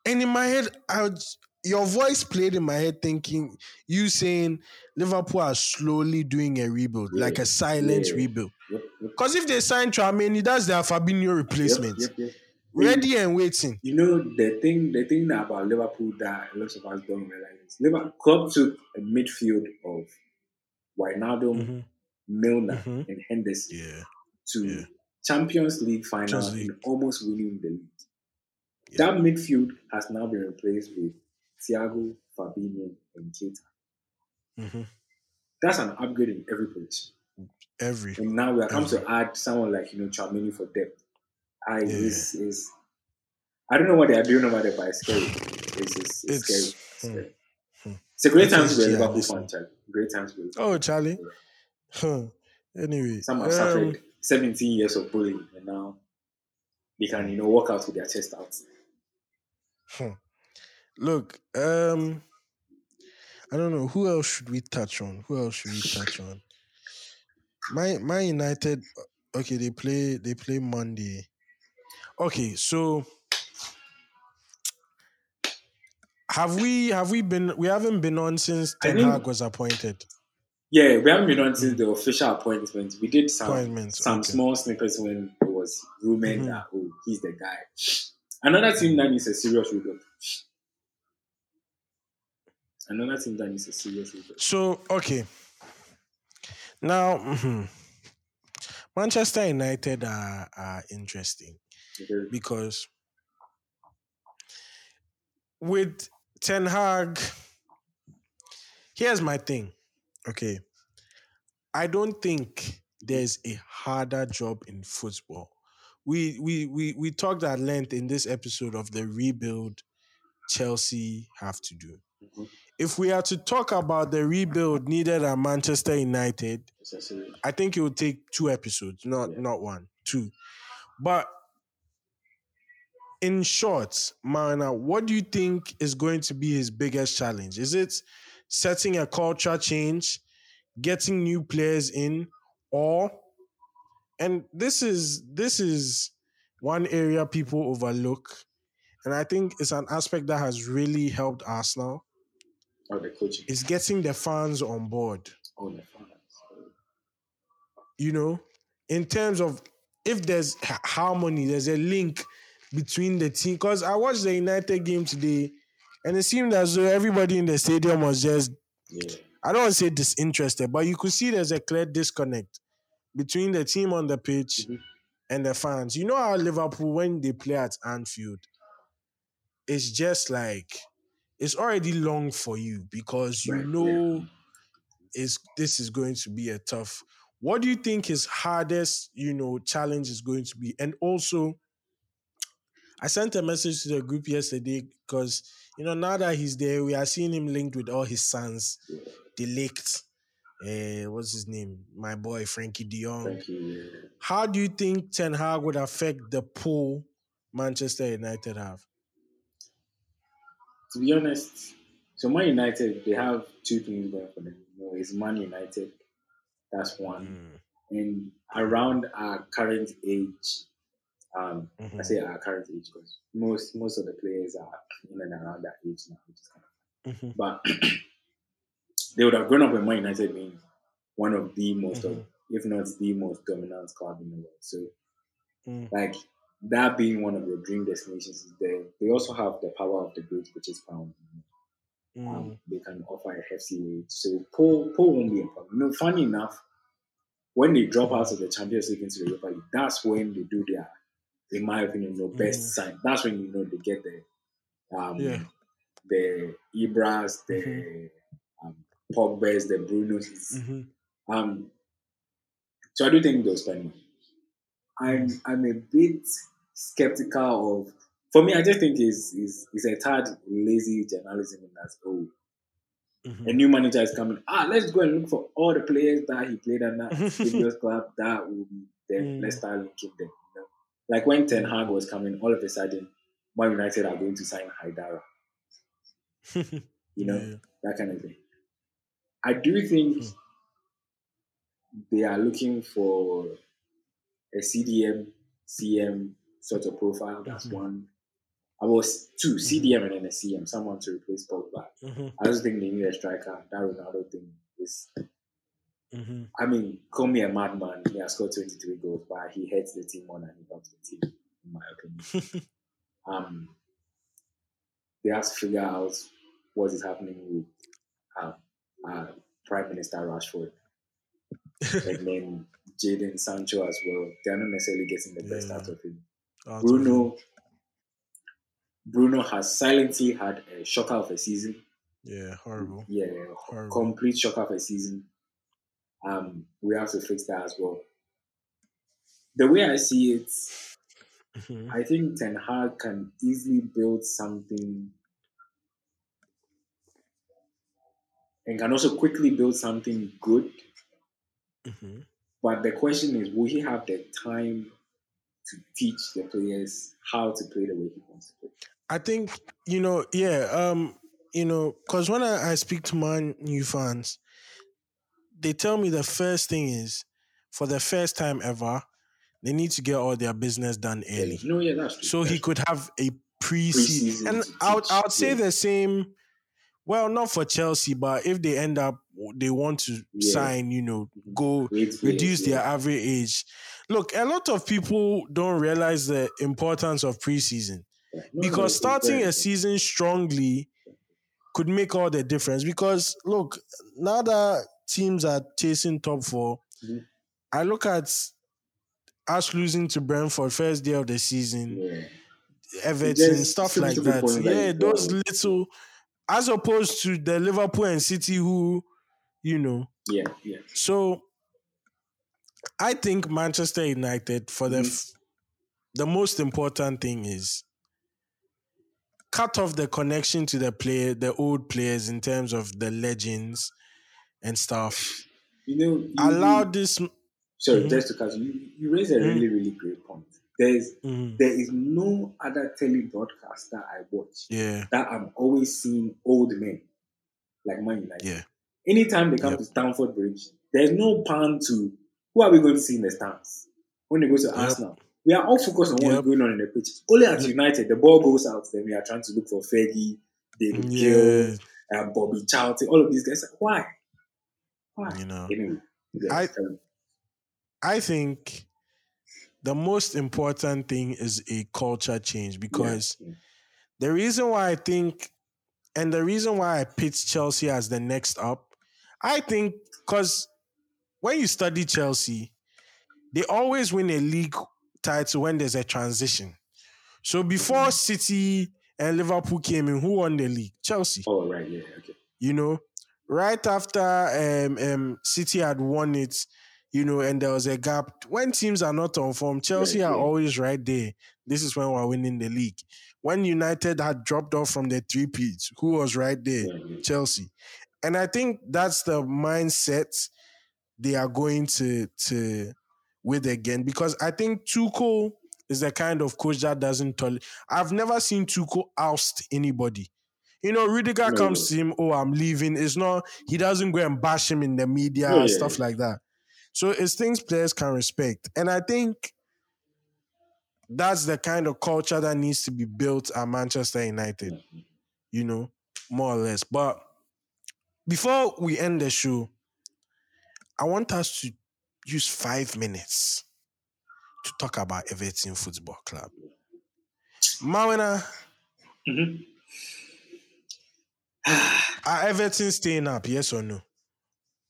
and in my head, I was- your voice played in my head, thinking you saying Liverpool are slowly doing a rebuild, like a silent yeah. rebuild. Yep, yep, Because if they sign Tchouameni, that's their Fabinho replacement, Yep, yep, yep. ready and waiting. You know the thing, the thing about Liverpool that lots of us don't realize is Liverpool club took a midfield of Wijnaldum, Mhm, Milner, mhm. and Henderson Yeah, to Yeah. Champions League final Champions League. and almost winning the league. Yeah. That midfield has now been replaced with Thiago, Fabinho, and Keita. mhm. That's an upgrade in every position. every And now we are come to add someone like you know Tchouameni for depth. I Yeah. is is I don't know what they are doing over there, but it's scary. It's, it's, it's, It's- scary. It's, hmm, scary. hmm. it's a great time to be a Liverpool fan, Charlie. Great time to be. Oh, Charlie. Huh. Anyway, Some have um, suffered 17 years of bullying, and now they can you know walk out with their chest out. Look, um, I don't know who else should we touch on. Who else should we touch on? My my United. Okay, they play. They play Monday. Okay, so have we have we been? We haven't been on since Ten Hag was appointed. Yeah, we haven't been on since the official appointment. We did some some okay. small snippets when it was rumored Mhm. that oh he's the guy. Another team that needs a serious rebuild. Another team that needs a serious rebuild. So okay. Now, mhm. Manchester United are, are interesting. Because- because with Ten Hag, here's my thing. Okay. I don't think there's a harder job in football. We we we we talked at length in this episode of the rebuild Chelsea have to do. Mhm. If we are to talk about the rebuild needed at Manchester United, It's a serious- I think it would take two episodes, not Yeah. not one, two. But in short, Marina, what do you think is going to be his biggest challenge? Is it setting a culture change, getting new players in, or and this is this is one area people overlook, and I think it's an aspect that has really helped Arsenal Oh, the coaching. is getting the fans on board. Oh, the fans. you know, in terms of if there's harmony, there's a link between the team. Because I watched the United game today, and it seemed as though everybody in the stadium was just Yeah. I don't want to say disinterested, but you could see there's a clear disconnect between the team on the pitch Mhm. and the fans. You know how Liverpool, when they play at Anfield, it's just like it's already long for you because you Right, yeah. know is this is going to be a tough. What do you think his hardest, you know, challenge is going to be? And also, I sent a message to the group yesterday because you know now that he's there, we are seeing him linked with all his sons. the licked. Uh, what's his name? My boy Frenkie De Jong. Yeah. How do you think Ten Hag would affect the pull Manchester United have? To be honest, so Man United they have two things going for them. You know, it's Man United. That's one. And around our current age, um, I Mhm. say our current age because most most of the players are in and around that age now, which is kind of Mhm. but they would have grown up with Man United being one of the most, of, Mhm. if not the most dominant club in the world. So, Mm. like that being one of your dream destinations is there. They also have the power of the great British pound. Mm. Um, they can offer a hefty wage. So, Paul, Paul won't be a problem. You know, funny enough, when they drop out of the Champions League into the Europa League, that's when they do their, in my opinion, the best Mhm. sign. That's when you know they get the, um, Yeah. the Ibras, the um, Pogba's, the Bruno's. Mhm. Um, so I do think they'll spend money. I'm I'm a bit skeptical of. For me, I just think is is is a tad lazy journalism in that. Oh, Mhm. a new manager is coming. Ah, let's go and look for all the players that he played under previous club that will be there. Mm. Let's start linking them. You know? Like when Ten Hag was coming, all of a sudden, Man United are going to sign Haidara. You know Yeah. that kind of thing. I do think Hmm. they are looking for a CDM, CM sort of profile. That's Mhm. one. I was two CDM and then a CM, someone to replace Pogba. Mhm. I just think they need a striker. That Ronaldo thing is. Mhm. I mean, call me a madman. He has scored 23 goals, but he hurts the team more than he helps the team, in my opinion. um, they have to figure out what is happening with uh, uh, Prime Minister Rashford and then Jadon Sancho as well. They're not necessarily getting the best out of him. Of Bruno, Bruno has silently had a shocker of a season. Yeah, horrible. Yeah, Horrible. complete shocker of a season. Um, we have to fix that as well. The way I see it, Mhm. I think Ten Hag can easily build something and can also quickly build something good. Mhm. But the question is, will he have the time to teach the players how to play the way he wants to play? I think you know, yeah, um, you know, because when I, I speak to my new fans, they tell me the first thing is for the first time ever, they need to get all their business done early. No, yeah, that's true. So he That's could have a preseason. Pre-season And I would, I would say yeah. the same. Well, not for Chelsea, but if they end up, they want to Yeah. sign, you know, Mhm. go reduce their yeah. average age. Look, a lot of people don't realize the importance of preseason No, because starting a season strongly could make all the difference. Because look, now that teams are chasing top 4 Mhm. I look at us losing to Brentford first day of the season, Yeah. Everton, stuff like that. Yeah, you those little, as opposed to the Liverpool and City who, you know, Yeah, yeah. so I think Manchester United for the Mhm. f- the most important thing is cut off the connection to the player, the old players in terms of the legends and stuff. You know, you, Allow you- this. sorry, Mhm. just to cut you, you raise a really, really great point. There's Mhm, there is no other telly broadcast that I watch yeah, that I'm always seeing old men like Man United. yeah, Anytime they come Yep. to Stamford Bridge, there's no pan to who are we going to see in the stands when they go to Arsenal. We are all focused on what's Yep. going on in the pitch. Only at Yep. United, the ball goes out, then we are trying to look for Fergie, David yeah. Gill, uh, Bobby Charlton, all of these guys. Why? Why? You know, Anyway, I- I think the most important thing is a culture change because Yeah. the reason why I think, and the reason why I pitch Chelsea as the next up, I think because when you study Chelsea, they always win a league title when there's a transition. So before City and Liverpool came in, who won the league? Chelsea. Oh, right. Yeah. Okay. You know, right after um, um, City had won it, you know, and there was a gap. When teams are not on form, Chelsea Right, are yeah. always right there. This is when we're winning the league. When United had dropped off from the three peats, who was right there? Right, yeah. Chelsea. And I think that's the mindset they are going to to with again because I think Tuchel is the kind of coach that doesn't tolerate. I've never seen Tuchel oust anybody. You know, Rudiger No, comes no. to him, oh, I'm leaving. It's not, he doesn't go and bash him in the media Yeah, and yeah, stuff yeah. like that. So it's things players can respect. And I think that's the kind of culture that needs to be built at Manchester United Mhm. you know, more or less. But before we end the show, I want us to use five minutes to talk about Everton Football Club. Mawina, Mhm. are Everton staying up? Yes or no?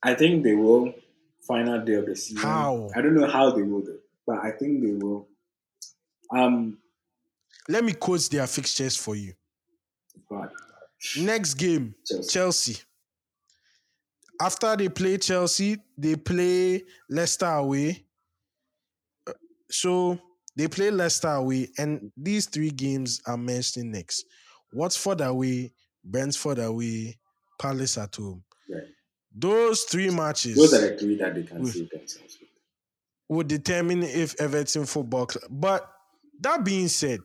I think they will. Final day of the season. How? I don't know how they will do, but I think they will. Um, Let me quote their fixtures for you. Next game, Chelsea. Chelsea. After they play Chelsea, they play Leicester away. So they play Leicester away, and these three games are mentioned next. Watford away, Brentford away, Palace at home. Right. Those three matches Those are the three that they can save themselves with. would determine if Everton Football Club. But that being said,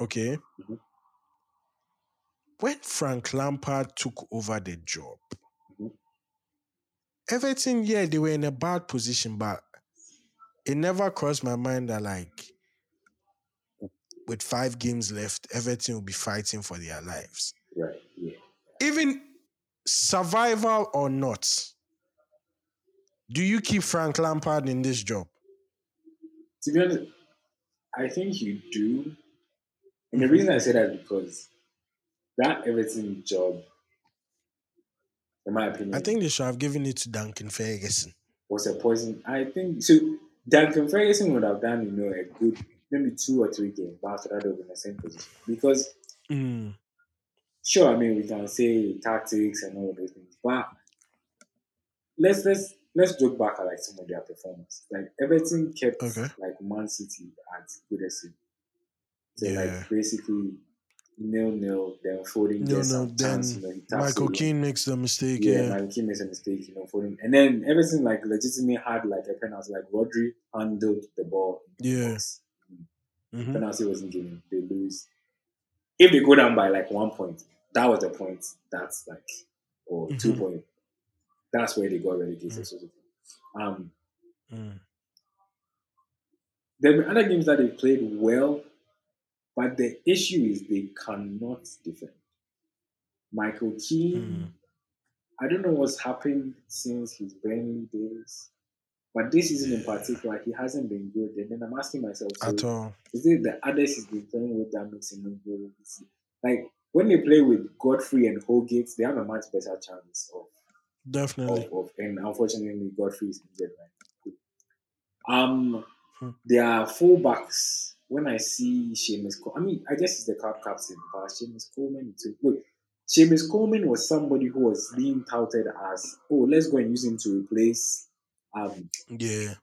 okay, Mhm. when Frank Lampard took over the job. Everton, yeah, they were in a bad position, but it never crossed my mind that like with five games left, Everton will be fighting for their lives. Right. Yeah. Even survival or not, do you keep Frank Lampard in this job? To be honest, I think you do. And the reason I say that is because that Everton job, in my opinion, I think they should have given it to Duncan Ferguson. was a poison. I think so. Duncan Ferguson would have done, you know, a good maybe two or three games, but after that, they be in the same position. Because Mm. sure, I mean, we can say tactics and all of those things, but let's let's let's look back at like some of their performance. Like everything kept Okay. like Man City at Goodison. So Yeah. like basically nil nil, then Foden No, gets no, some chance, then you know, Michael. Keane makes the mistake. Yeah, Yeah. Michael Keane makes a mistake, you know, Foden. And then Everton like legitimately had like a penalty, like Rodri handled the ball. the Yeah. Mhm. penalty wasn't given, they lose. If they go down by like one point, that was the point. That's like, or two Mhm. point. That's where they got relegated. So, um, Mm. there were other games that they played well, but the issue is they cannot defend. Michael Keane, Mm. I don't know what's happened since his Burnley days, but this season in particular, he hasn't been good. And then I'm asking myself, so At all. is it the others he's been playing with that makes him good? Like when they play with Godfrey and Holgate, they have a much better chance of, Definitely. of, of and unfortunately Godfrey is injured right. Um Hmm. their fullbacks, when I see Seamus Cole, I mean I guess he's the cup captain, but Seamus Coleman too. Look, Seamus Coleman was somebody who was being touted as, oh, let's go and use him to replace um Yeah.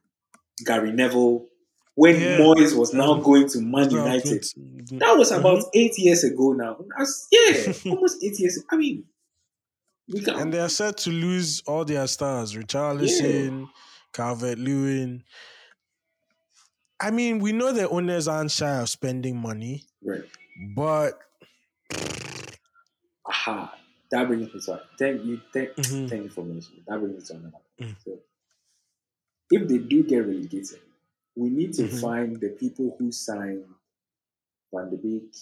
Gary Neville when Yeah. Moyes was now Mhm. going to Man United. it's- That was Mhm. about eight years ago now. Yeah, almost eight years. I mean, we can. And they are set to lose all their stars. Richarlison, Calvert Lewin. I mean, we know the owners aren't shy of spending money, right. but Aha. That brings me to thank you. Thank, Mhm. thank you for mentioning. That brings me to another point. Mm. So, if they do get relegated, we need to Mhm. find the people who signed Van de Beek,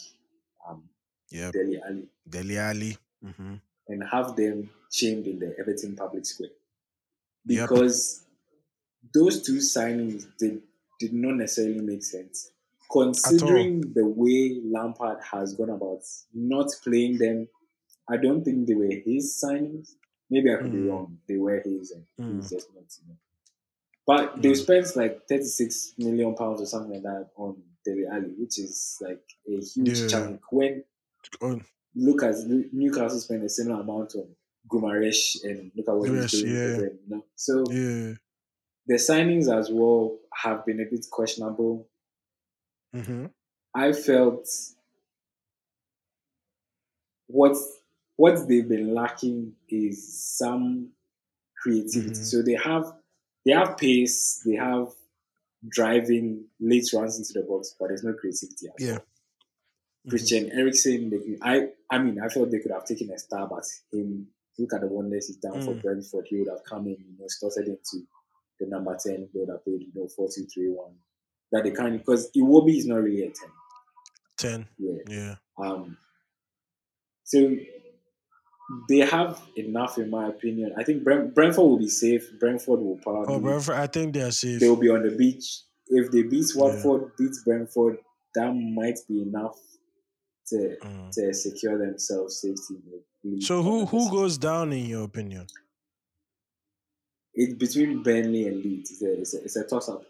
um, yeah, Dele Alli, Dele Alli. hmm and have them chained in the Everton public square. Yep. Because those two signings did did not necessarily make sense, considering the way Lampard has gone about not playing them. I don't think they were his signings. Maybe I could be Mm. wrong. They were his, and Mm. he's just not. You know. But they Mm. spent like 36 million pounds or something like that on Dele Alli, which is like a huge Yeah. chunk. When Oh, look at Newcastle spent a similar amount on Guimarães and look at what Guimarães, he's doing yeah. You know? So yeah. The signings as well have been a bit questionable. hmm I felt what what they've been lacking is some creativity. Mhm. So they have they have pace, they have driving late runs into the box, but there's no creativity. At Yeah. all. Christian Eriksen, they could, I I mean, I felt they could have taken a stab at him. Look at the one wonders he's done for Mm. Brentford. He would have come in, you know, slotted into the number 10, they would have played, you know, 4 3 1. That they can't, because Iwobi is not really a 10. 10. Yeah. Yeah. Um, so they have enough, in my opinion. I think Brent, Brentford will be safe. Brentford will probably Oh, Brentford, I think they're safe. they will be on the beach. If they beat Watford, beat Brentford, that might be enough to Mm. to secure themselves safety. in the league. So who who goes down in your opinion? It's between Burnley and Leeds. It's a, it's a, it's a toss up.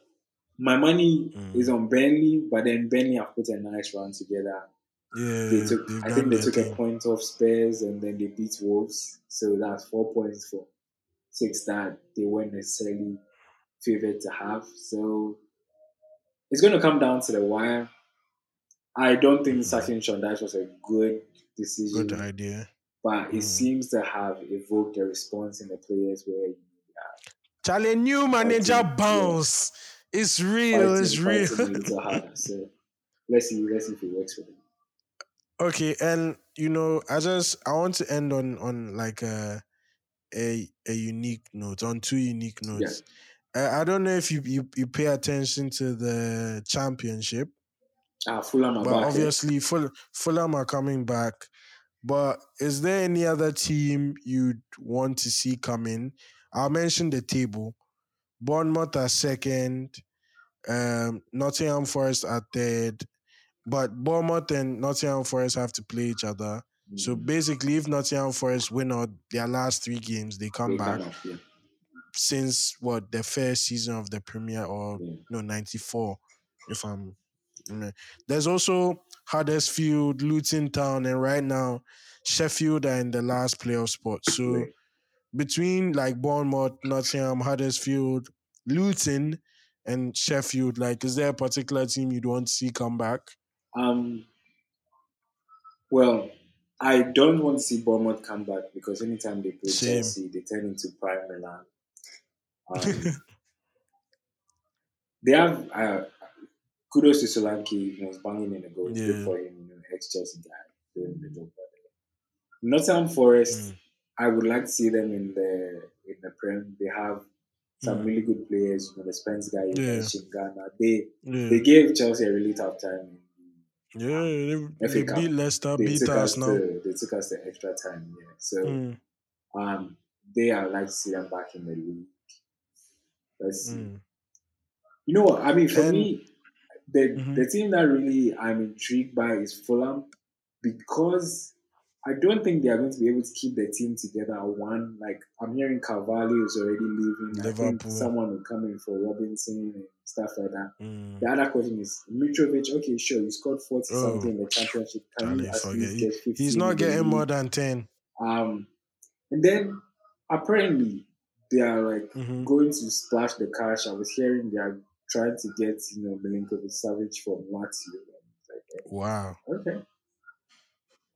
My money Mm. is on Burnley, but then Burnley have put a nice run together. Yeah, They took, I think they took a point off Spurs and then they beat Wolves. So that's four points for six that they weren't necessarily favored to have. So it's going to come down to the wire. I don't think Sean Dyche was a good decision, Good idea. but it Mm. seems to have evoked a response in the players where Charlie, new manager bounce. It's real. fighting, It's real. fighting a little harder. So let's see, let's see if it works for them. Okay, and you know, I just I want to end on on like a a a unique note, on two unique notes. I, I don't know if you, you you pay attention to the championship, Ah, Fulham are but back. eh? obviously Ful, Fulham are coming back. But is there any other team you'd want to see come in? I'll mention the table. Bournemouth are second, um, Nottingham Forest are third, but Bournemouth and Nottingham Forest have to play each other. So Mm, basically, if Nottingham Forest win out their last three games, they come they back up, yeah. since what the first season of the Premier or Yeah. no ninety four, if I'm. There's also Huddersfield, Luton Town, and right now Sheffield are in the last playoff spot. So Right. Between like Bournemouth, Nottingham, Huddersfield, Luton, and Sheffield, like is there a particular team you'd want to see come back? Um, well, I don't want to see Bournemouth come back because anytime they play Same. Chelsea, they turn into prime Milan. Um, they have uh, kudos to Solanke. He was banging in the goal. Good Yeah. for him, you know, ex Chelsea guy doing the job. Nottingham Forest, Mm. I would like to see them in the in the Prem. They have some Mm. really good players. You know, the Spence guy, Yeah. Ghana. They Yeah, they gave Chelsea a really tough time. yeah, they, they beat Leicester, They beat us us now. the they took us the extra time. Yeah, so Mm, um, they are like to see them back in the league. Let's see. mm. You know what? I mean, for And- me, the Mhm. the team that really I'm intrigued by is Fulham because I don't think they are going to be able to keep the team together. One, like I'm hearing Carvalho is already leaving. I think someone will come in for Robinson and stuff like that. Mm. The other question is Mitrovic. Okay, sure, you scored forty Oh. something in the championship. Can Charlie, at least get 15 He's not getting more than 10. Um, and then apparently they are like Mhm. going to splash the cash. I was hearing they are trying to get you know Milinkovic Savic from Lazio. Like, Wow. okay,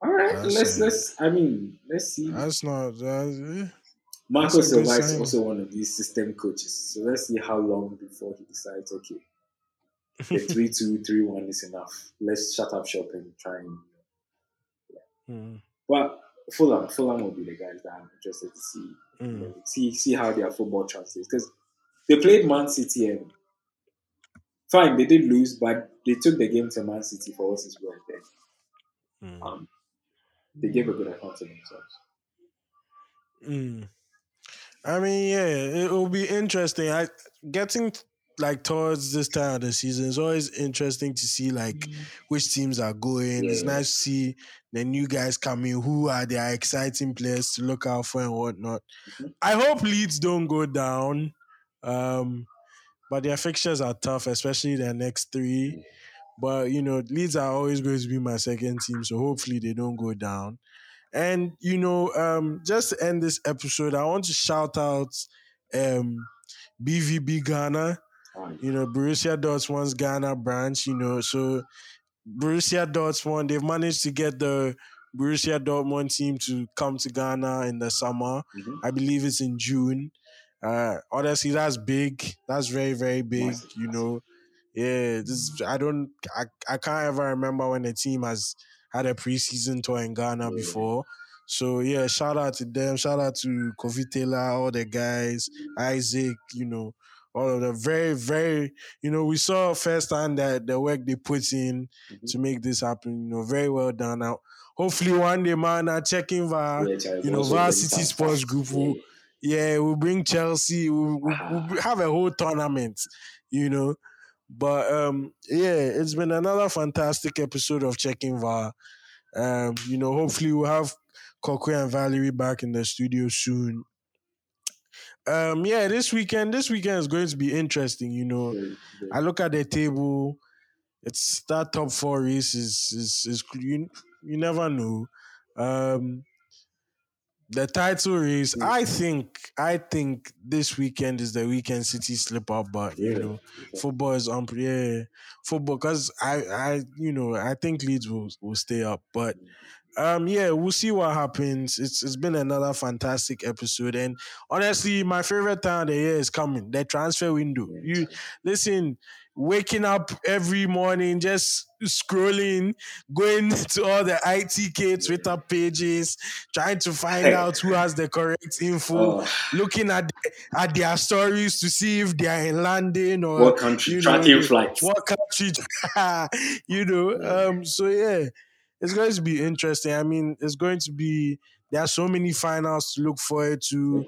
all right, That's let's it. let's. I mean, let's see. That's not. That's, eh. Marco a Silva is also one of these system coaches, so let's see how long before he decides. Okay, the three two three one is enough. Let's shut up shop and try and. Mm, But Fulham, Fulham will be the guys that I'm interested to see. mm. see see how their football translates because they played Man City and fine they did lose but they took the game to Man City for what it's worth then Mm. um, they give a good account of themselves Mm. I mean, yeah, it will be interesting. I getting like towards this time of the season, it's always interesting to see like mm-hmm. which teams are going. Yeah. It's nice to see the new guys coming. Who are their exciting players to look out for and whatnot. Mm-hmm. I hope Leeds don't go down, um, but their fixtures are tough, especially their next three. But you know, Leeds are always going to be my second team, so hopefully they don't go down. And you know, um, just to end this episode, I want to shout out um, BVB Ghana you know, Borussia Dortmund's Ghana branch, you know, so Borussia Dortmund, they've managed to get the Borussia Dortmund team to come to Ghana in the summer. Mm-hmm. I believe it's in June. Uh, honestly, that's big. That's very, very big. You know, yeah. This I don't. I, I can't ever remember when a team has had a preseason tour in Ghana yeah. before. So yeah, shout out to them. Shout out to Kofi Taylor, all the guys, Isaac. You know, all of the very, very, you know, we saw firsthand that the work they put in mm-hmm. to make this happen. You know, very well done. Now, hopefully one day, man, I checking VAR, yeah, you know, Varsity Sports Group will, yeah, we'll bring Chelsea. We'll, we'll, we'll, ah. have a whole tournament, you know. But um, yeah, it's been another fantastic episode of Checking VAR. Um, you know, hopefully we'll have Kokwe and Valerie back in the studio soon um, yeah, this weekend, this weekend is going to be interesting. You know, I look at the table. It's that top four race is is, is you, you never know. Um, the title race, I think, I think this weekend is the weekend City slip up, but you know, football is on. Yeah, football because I, I, you know, I think Leeds will will stay up, but um yeah we'll see what happens. It's it's been another fantastic episode and honestly my favorite time of the year is coming the transfer window. You listen waking up every morning just scrolling going to all the itk twitter pages trying to find out who has the correct info oh. looking at at their stories to see if they are in london or what country you know, tracking flights what country you know um so yeah it's going to be interesting. I mean, it's going to be there are so many finals to look forward to.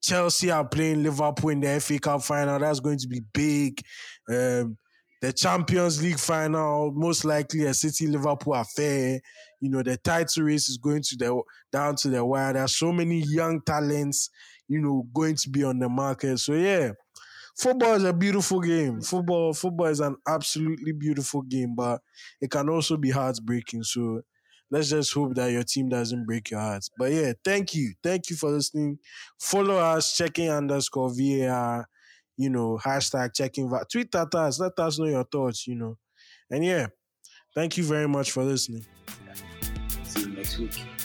Chelsea are playing Liverpool in the FA Cup final. That's going to be big. Um, the Champions League final, most likely a City Liverpool affair. You know, the title race is going to the down to the wire. There are so many young talents, you know, going to be on the market. So yeah, football is a beautiful game. Football, football is an absolutely beautiful game, but it can also be heartbreaking. So let's just hope that your team doesn't break your hearts. But yeah, thank you. Thank you for listening. Follow us, checking underscore VAR, you know, hashtag checking VAR. Tweet at us. Let us know your thoughts, you know. And yeah, thank you very much for listening. See you next week.